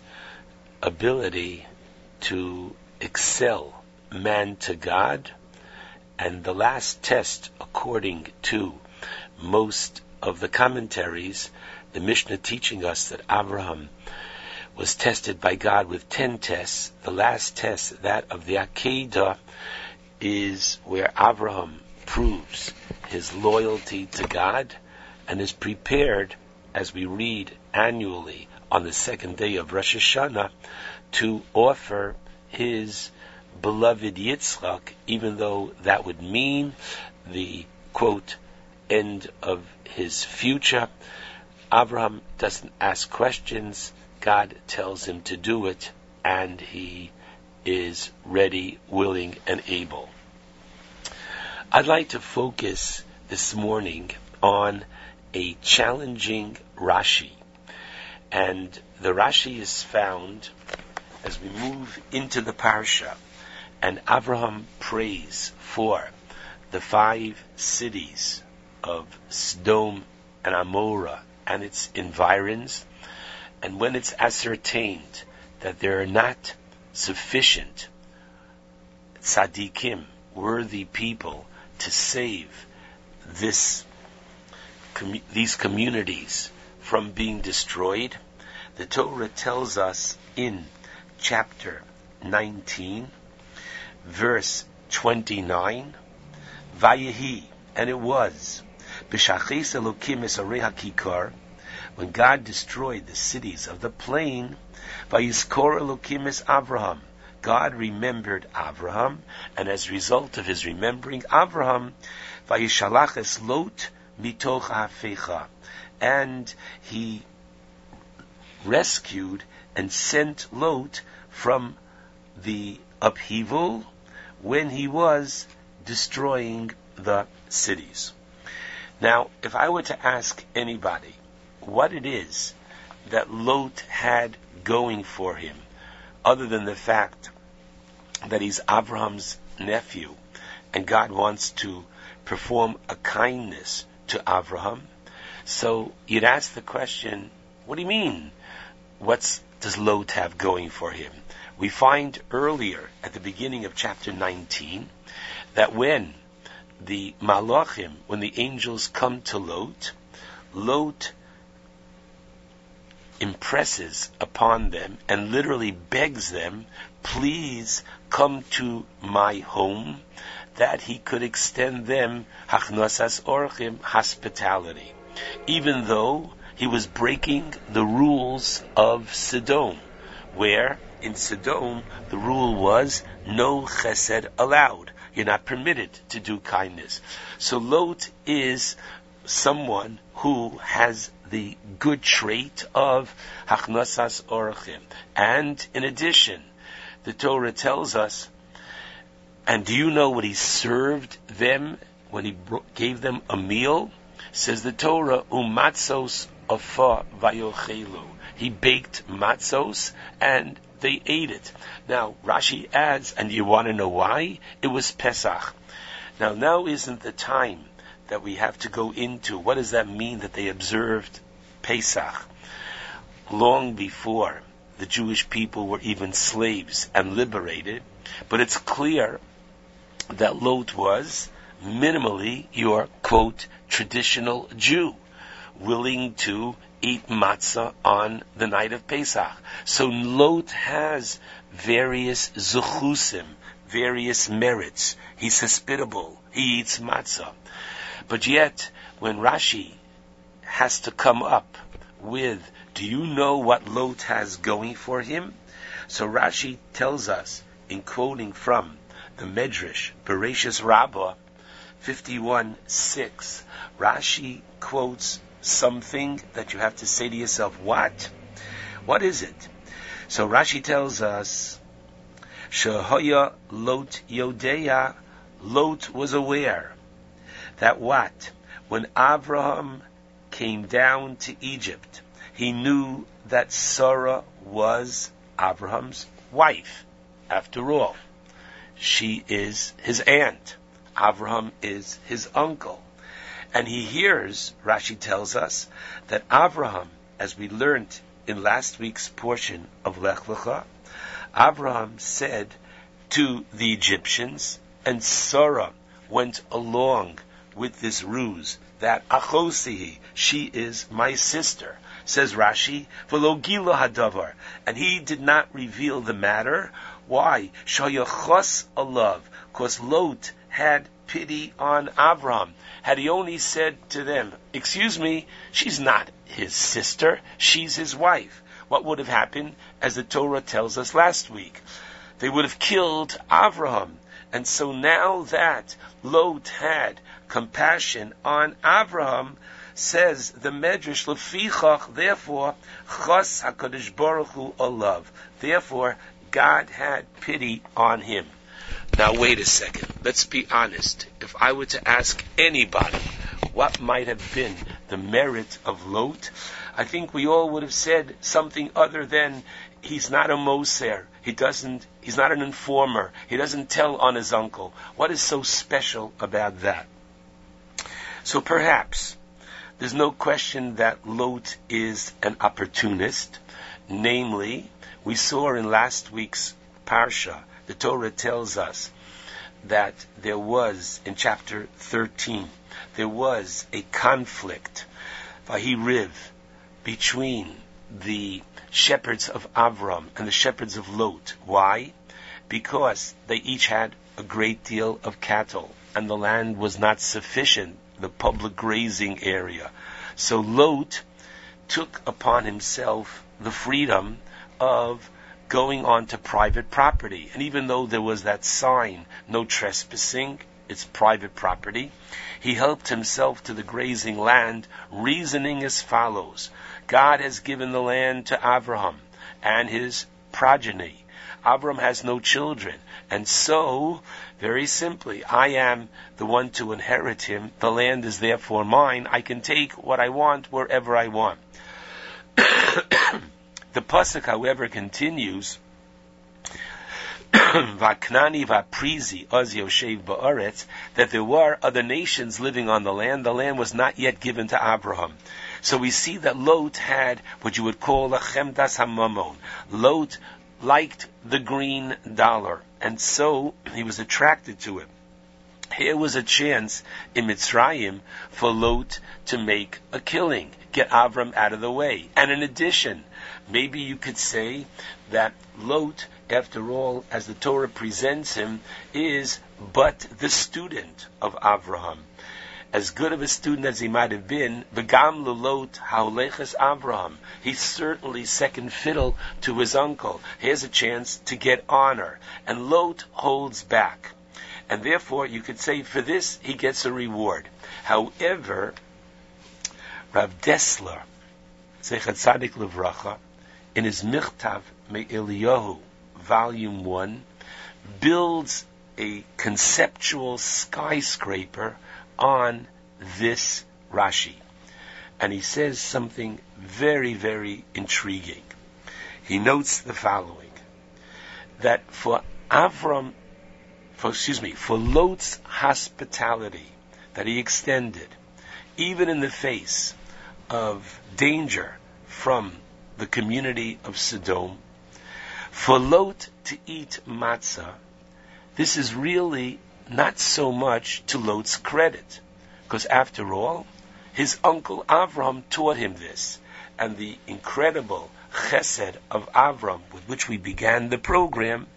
ability to excel man to God. And the last test, according to most of the commentaries, the Mishnah teaching us that Abraham was tested by God with ten tests. The last test, that of the Akedah, is where Abraham proves his loyalty to God and is prepared, as we read annually on the second day of Rosh Hashanah, to offer his beloved Yitzchak, even though that would mean the quote end of his future. Abraham doesn't ask questions. God tells him to do it, and he is ready, willing, and able. I'd like to focus this morning on a challenging Rashi. And the Rashi is found as we move into the parsha, and Abraham prays for the five cities of Sodom and Amorah and its environs, and when it's ascertained that there are not sufficient tzaddikim, worthy people, to save this these communities from being destroyed, the Torah tells us in chapter 19, verse 29, Vayehi, and it was, B'shachis Elokim HaKikar, when God destroyed the cities of the plain, Vayiskor Elokim Avraham, God remembered Abraham, and as a result of his remembering Abraham, Vayishalach es Lot mitoch hafecha, and he rescued and sent Lot from the upheaval when he was destroying the cities. Now, if I were to ask anybody what it is that Lot had going for him, other than the fact that he's Abraham's nephew, and God wants to perform a kindness to Abraham. So you'd ask the question, what do you mean? What does Lot have going for him? We find earlier at the beginning of chapter 19 that when the malachim, when the angels come to Lot, Lot impresses upon them and literally begs them, please come to my home that he could extend them hospitality, even though he was breaking the rules of Sodom, where in Sodom the rule was no chesed allowed. You're not permitted to do kindness. So Lot is someone who has the good trait of hachnasas orachim. And in addition, the Torah tells us, and do you know what he served them when he gave them a meal? Says the Torah, umatzos He baked matzos and they ate it. Now, Rashi adds, and you want to know why? It was Pesach. Now, now isn't the time that we have to go into what does that mean that they observed Pesach long before the Jewish people were even slaves and liberated, but it's clear that Lot was minimally your quote traditional Jew, willing to eat matzah on the night of Pesach. So Lot has various zuchusim, various merits. He's hospitable. He eats matzah. But yet, when Rashi has to come up with, do you know what Lot has going for him? So Rashi tells us, in quoting from the Medrash, Bereshis Rabbah, 51.6, Rashi quotes something that you have to say to yourself, what? What is it? So Rashi tells us, Shehoya Lot Yodeya, Lot was aware that what? When Abraham came down to Egypt, he knew that Sarah was Abraham's wife. After all, she is his aunt. Abraham is his uncle. And he hears, Rashi tells us, that Abraham, as we learned in last week's portion of Lech Lecha, Abraham said to the Egyptians, and Sarah went along with this ruse that Achosihi, she is my sister, says Rashi, Velogila Hadavar, and he did not reveal the matter. Why? Shayachos alav, because Lot had pity on Avram. Had he only said to them, Excuse me, she's not his sister, she's his wife. What would have happened, as the Torah tells us last week? They would have killed Avraham. And so now that Lot had compassion on Avraham, says the Medrash, Lefichach, therefore, Chos HaKadosh Baruch Hu Olav. Therefore, God had pity on him. Now wait a second. Let's be honest. If I were to ask anybody what might have been the merit of Lot, I think we all would have said something other than he's not a Moser. He doesn't, he's not an informer. He doesn't tell on his uncle. What is so special about that? So perhaps there's no question that Lot is an opportunist. Namely, we saw in last week's Parsha the Torah tells us that there was, in chapter 13, there was a conflict, Vahiriv, between the shepherds of Avram and the shepherds of Lot. Why? Because they each had a great deal of cattle, and the land was not sufficient, the public grazing area. So Lot took upon himself the freedom of going onto private property. And even though there was that sign, no trespassing, it's private property, he helped himself to the grazing land, reasoning as follows. God has given the land to Abraham and his progeny. Abraham has no children. And so, very simply, I am the one to inherit him. The land is therefore mine. I can take what I want wherever I want. The pasuk, however, continues. Vaknani vaprizi oz yoshev ba'aretz, that there were other nations living on the land. The land was not yet given to Abraham. So we see that Lot had what you would call a chemdas hamamon. Lot liked the green dollar, and so he was attracted to it. Here was a chance in Mitzrayim for Lot to make a killing, get Avram out of the way. And in addition, maybe you could say that Lot, after all, as the Torah presents him, is but the student of Avraham. As good of a student as he might have been, Begam Lulot Hauleches Avraham. He's certainly second fiddle to his uncle. He has a chance to get honor. And Lot holds back. And therefore, you could say for this, he gets a reward. However, Rav Dessler, Zeichat Tzadik Levracha, in his Michtav Me'Eliyahu, Volume 1, builds a conceptual skyscraper on this Rashi. And he says something very, very intriguing. He notes the following that for Avram, for, excuse me, for Lot's hospitality that he extended, even in the face of danger from the community of Sodom, for Lot to eat matzah, this is really not so much to Lot's credit, because after all, his uncle Avram taught him this, and the incredible chesed of Avram, with which we began the program,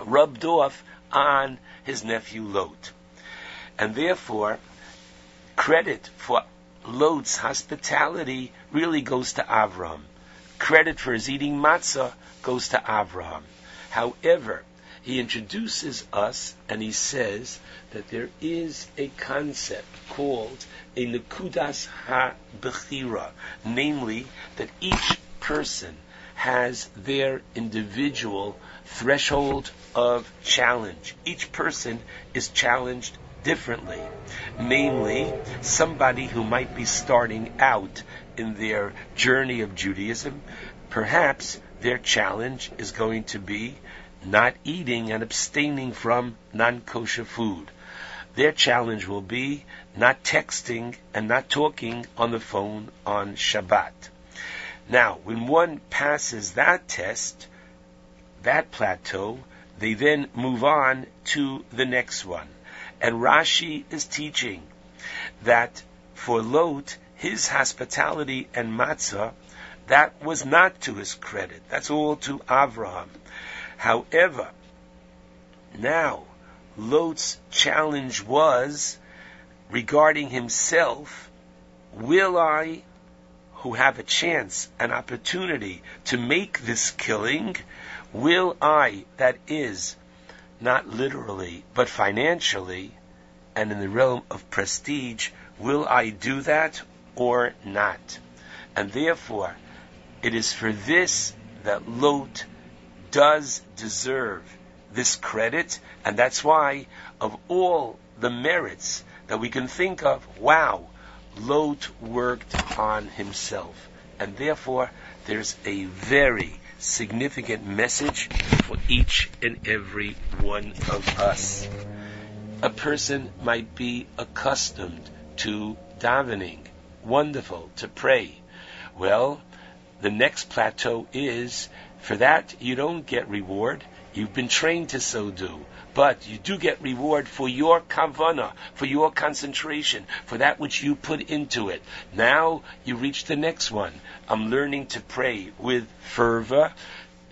rubbed off on his nephew Lot. And therefore, credit for Lot's hospitality really goes to Avram. Credit for his eating matzah goes to Avraham. However, he introduces us and he says that there is a concept called a Nekudas Ha-Bechira, namely that each person has their individual threshold of challenge. Each person is challenged differently. Namely, somebody who might be starting out in their journey of Judaism, perhaps their challenge is going to be not eating and abstaining from non-kosher food. Their challenge will be not texting and not talking on the phone on Shabbat. Now, when one passes that test, that plateau, they then move on to the next one. And Rashi is teaching that for Lot, his hospitality and matzah, that was not to his credit. That's all to Avraham. However, now Lot's challenge was regarding himself, will I, who have a chance, an opportunity to make this killing, will I, that is, not literally, but financially, and in the realm of prestige, will I do that or not? And therefore, it is for this that Lot does deserve this credit, and that's why, of all the merits that we can think of, wow, Lot worked on himself. And therefore, there's a very significant message for each and every one of us. A person might be accustomed to davening, wonderful, to pray. Well, the next plateau is for that, you don't get reward. You've been trained to so do. But you do get reward for your kavana, for your concentration, for that which you put into it. Now you reach the next one. I'm learning to pray with fervor.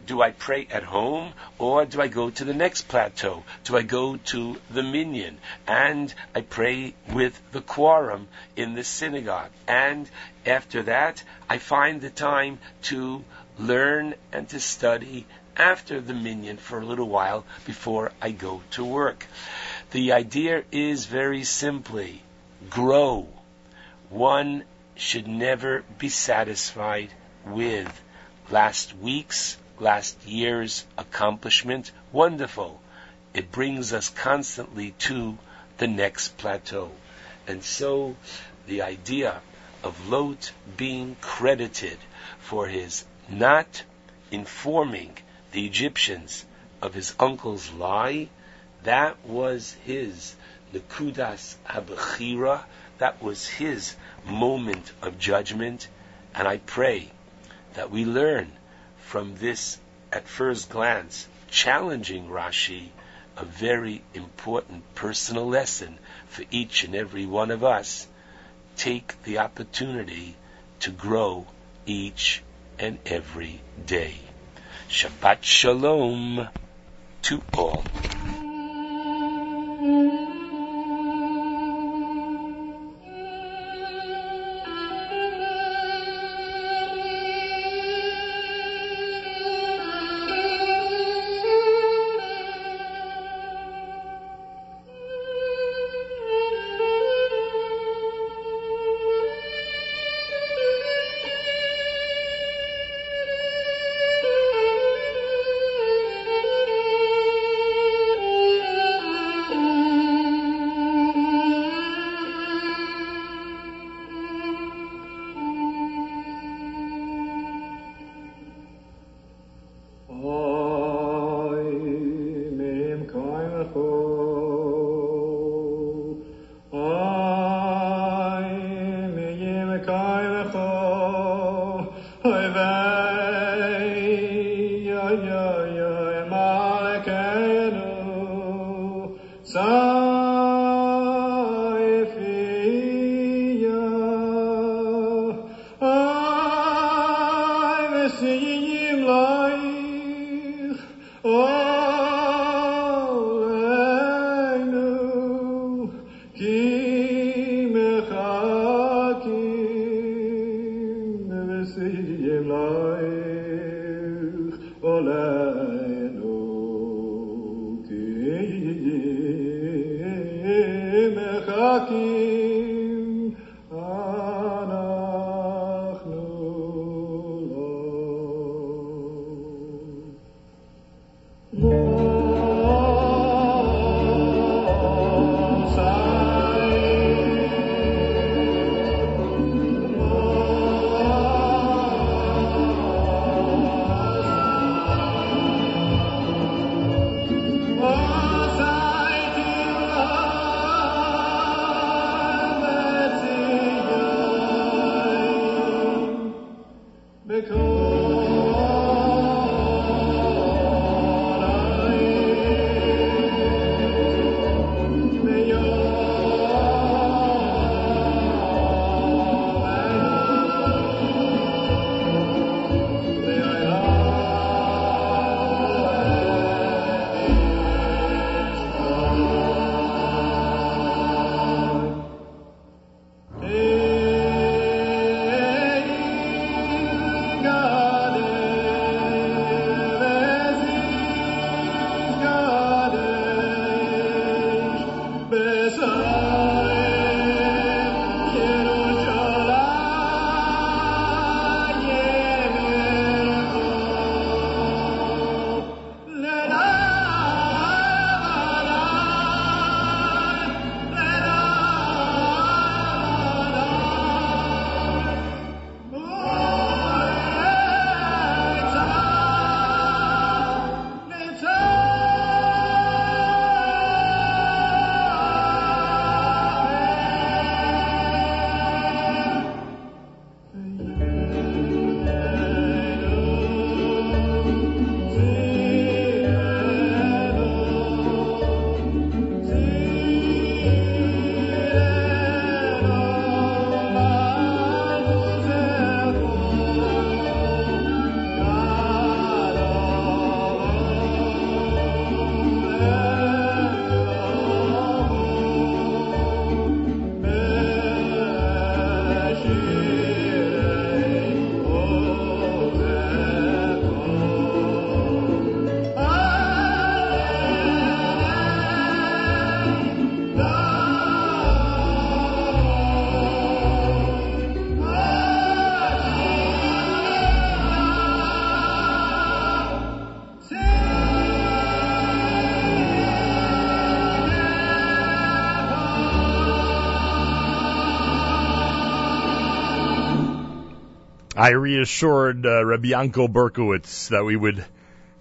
Do I pray at home or do I go to the next plateau? Do I go to the minyan and I pray with the quorum in the synagogue? And after that, I find the time to learn and to study after the minyan for a little while before I go to work. The idea is very simply grow. One should never be satisfied with last week's, last year's accomplishment. Wonderful. It brings us constantly to the next plateau. And so the idea of Lot being credited for his not informing the Egyptians of his uncle's lie, that was his Nekudas Habechira, that was his moment of judgment, and I pray that we learn from this, at first glance, challenging Rashi, a very important personal lesson for each and every one of us. Take the opportunity to grow each and every day. Shabbat Shalom to all. I reassured uh, Rabbi Yankel Berkowitz that we would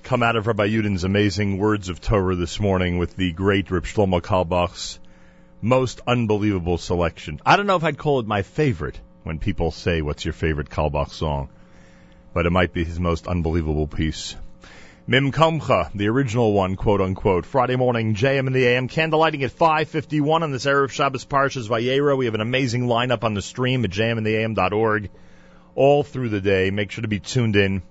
come out of Rabbi Yudin's amazing words of Torah this morning with the great Reb Shlomo Carlebach's most unbelievable selection. I don't know if I'd call it my favorite when people say, what's your favorite Carlebach song? But it might be his most unbelievable piece. Mim the original one, quote unquote. Friday morning, JM in the AM, candlelighting at 5.51 on this Erev Shabbos Parshas Vayera. We have an amazing lineup on the stream at jmintheam.org all through the day. Make sure to be tuned in.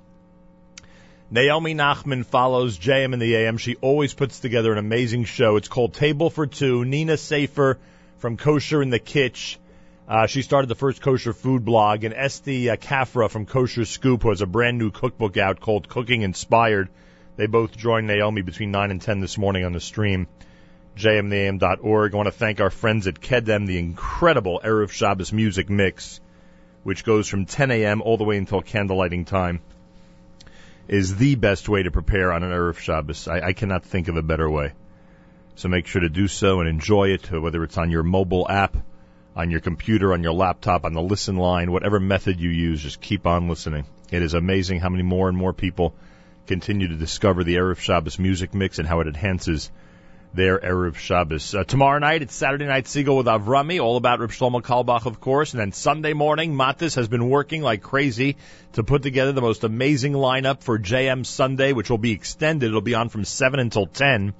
Naomi Nachman follows JM in the AM. She always puts together an amazing show. It's called Table for Two. Nina Safar from Kosher in the Kitch. Uh, she started the first kosher food blog, and Esty uh, Kafra from Kosher Scoop, who has a brand new cookbook out called Cooking Inspired. They both joined Naomi between 9 and 10 this morning on the stream. jmintheam.org. I want to thank our friends at Kedem, the incredible Erev Shabbos music mix, which goes from 10 a.m. all the way until candlelighting time is the best way to prepare on an Erev Shabbos. I, I cannot think of a better way. So make sure to do so and enjoy it, whether it's on your mobile app, on your computer, on your laptop, on the listen line, whatever method you use, just keep on listening. It is amazing how many more and more people continue to discover the Erev Shabbos music mix and how it enhances their Erev Shabbos. Uh, tomorrow night, it's Saturday Night Segal with Avrami, all about Reb Shlomo Carlebach, of course. And then Sunday morning, Matis has been working like crazy to put together the most amazing lineup for JM Sunday, which will be extended. It'll be on from 7 until 10.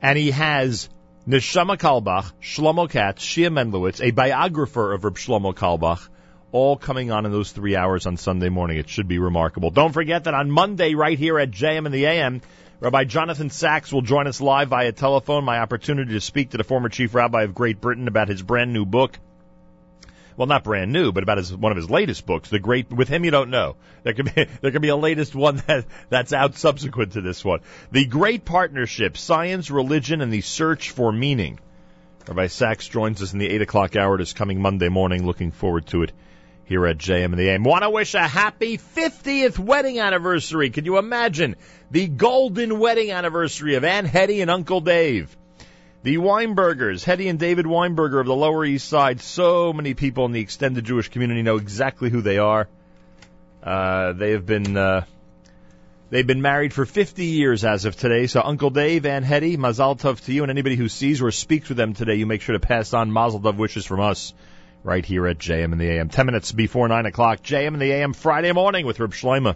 And he has Neshama Carlebach, Shlomo Katz, Shia Mendlowitz, a biographer of Reb Shlomo Carlebach, all coming on in those three hours on Sunday morning. It should be remarkable. Don't forget that on Monday, right here at JM in the AM, Rabbi Jonathan Sacks will join us live via telephone. My opportunity to speak to the former chief rabbi of Great Britain about his brand new book. Well, not brand new, but about his one of his latest books. The great with him, you don't know. There could be there could be a latest one that that's out subsequent to this one. The Great Partnership: Science, Religion, and the Search for Meaning. Rabbi Sacks joins us in the eight o'clock hour this coming Monday morning. Looking forward to it here at JM in the AM. Want to wish a happy 50th wedding anniversary. Can you imagine the golden wedding anniversary of Aunt Hetty and Uncle Dave? The Weinbergers, Hetty and David Weinberger of the Lower East Side. So many people in the extended Jewish community know exactly who they are. Uh, they have been uh, they've been married for 50 years as of today. So Uncle Dave, Aunt Hetty, Mazal Tov to you, and anybody who sees or speaks with them today, you make sure to pass on Mazal Tov wishes from us right here at JM in the AM. Ten minutes before nine o'clock, JM in the AM Friday morning with Reb Shlomo.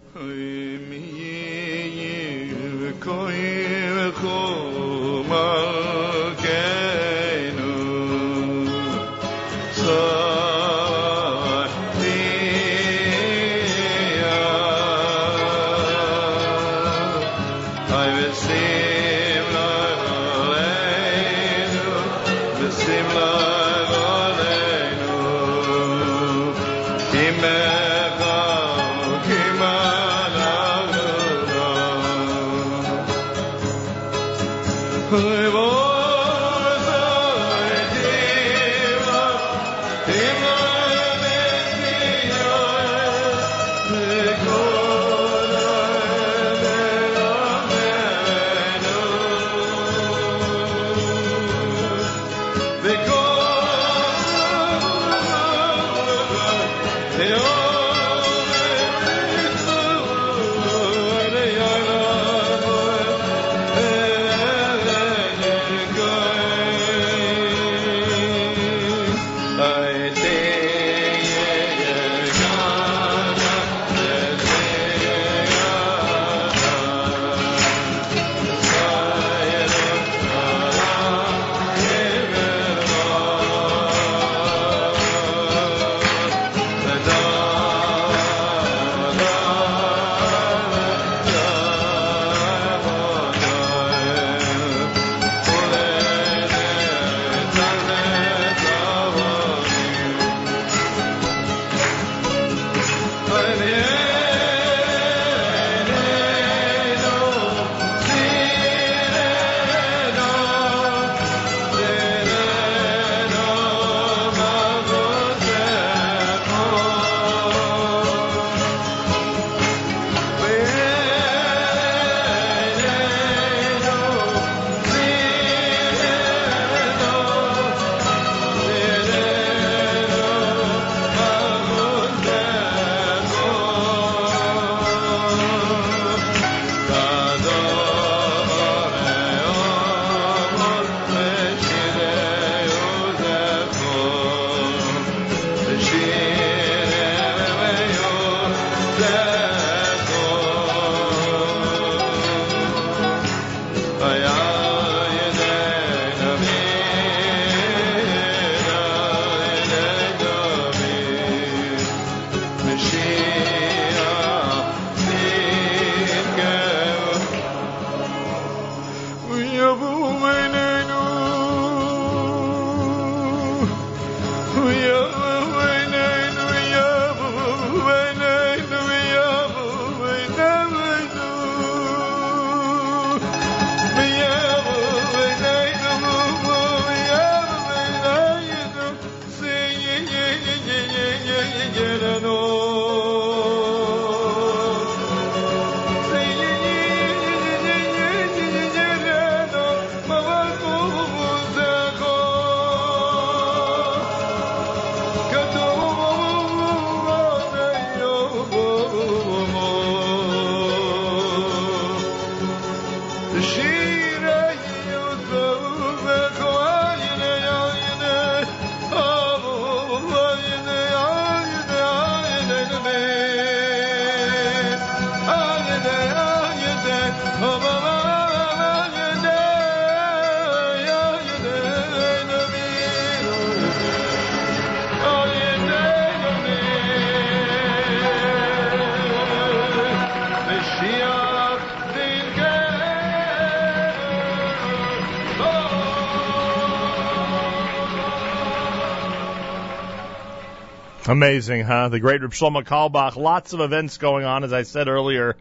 Amazing, huh? The great Reb Shlomo Carlebach. Lots of events going on, as I said earlier.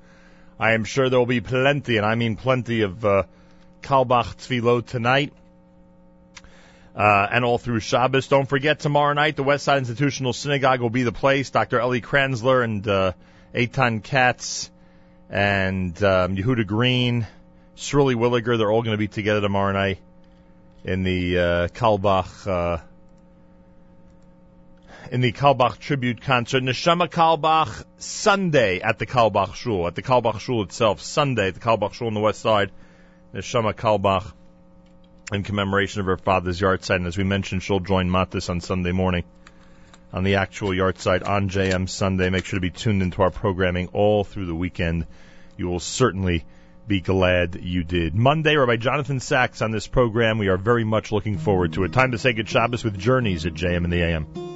I am sure there will be plenty, and I mean plenty of uh, Tfilot tonight. Uh, and all through Shabbos. Don't forget tomorrow night, the West Side Institutional Synagogue will be the place. Dr. Ellie Kranzler and uh, Eitan Katz and um, Yehuda Green, Shirley Williger, they're all going to be together tomorrow night in the uh, Carlebach uh, in the Carlebach tribute concert. Neshama Carlebach Sunday at the Carlebach Shul, at the Carlebach Shul itself. Sunday at the Carlebach Shul on the west side. Neshama Carlebach in commemoration of her father's yahrzeit. And as we mentioned, she'll join Matis on Sunday morning on the actual yahrzeit on JM Sunday. Make sure to be tuned into our programming all through the weekend. You will certainly be glad you did. Monday, Rabbi Jonathan Sacks on this program. We are very much looking forward to it. Time to say good Shabbos with Journeys at JM in the AM.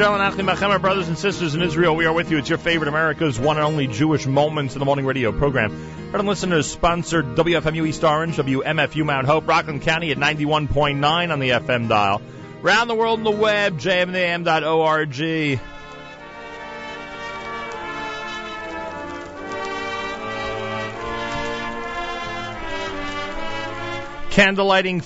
And Achim Achem, our brothers and sisters in Israel, we are with you. It's your favorite America's one and only Jewish Moments in the Morning radio program. Heard listeners sponsored WFMU East Orange, WMFU Mount Hope, Rockland County at 91.9 on the FM dial. Round the world on the web, jmam.org. Candlelighting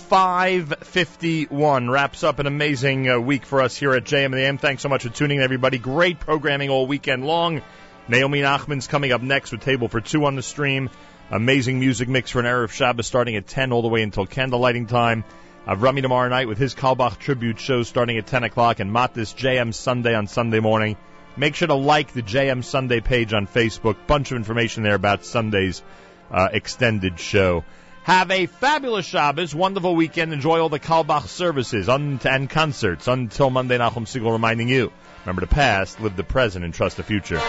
551 wraps up an amazing uh, week for us here at JM in the AM. Thanks so much for tuning in, everybody. Great programming all weekend long. Naomi Nachman's coming up next with Table for Two on the stream. Amazing music mix for an Erev Shabbos starting at 10 all the way until candlelighting time. Avrami tomorrow night with his Carlebach tribute show starting at 10 o'clock and Matis JM Sunday on Sunday morning. Make sure to like the JM Sunday page on Facebook. Bunch of information there about Sunday's uh, extended show. Have a fabulous Shabbos, wonderful weekend. Enjoy all the Carlebach services and concerts. Until Monday, Nachum Segal reminding you, remember the past, live the present, and trust the future.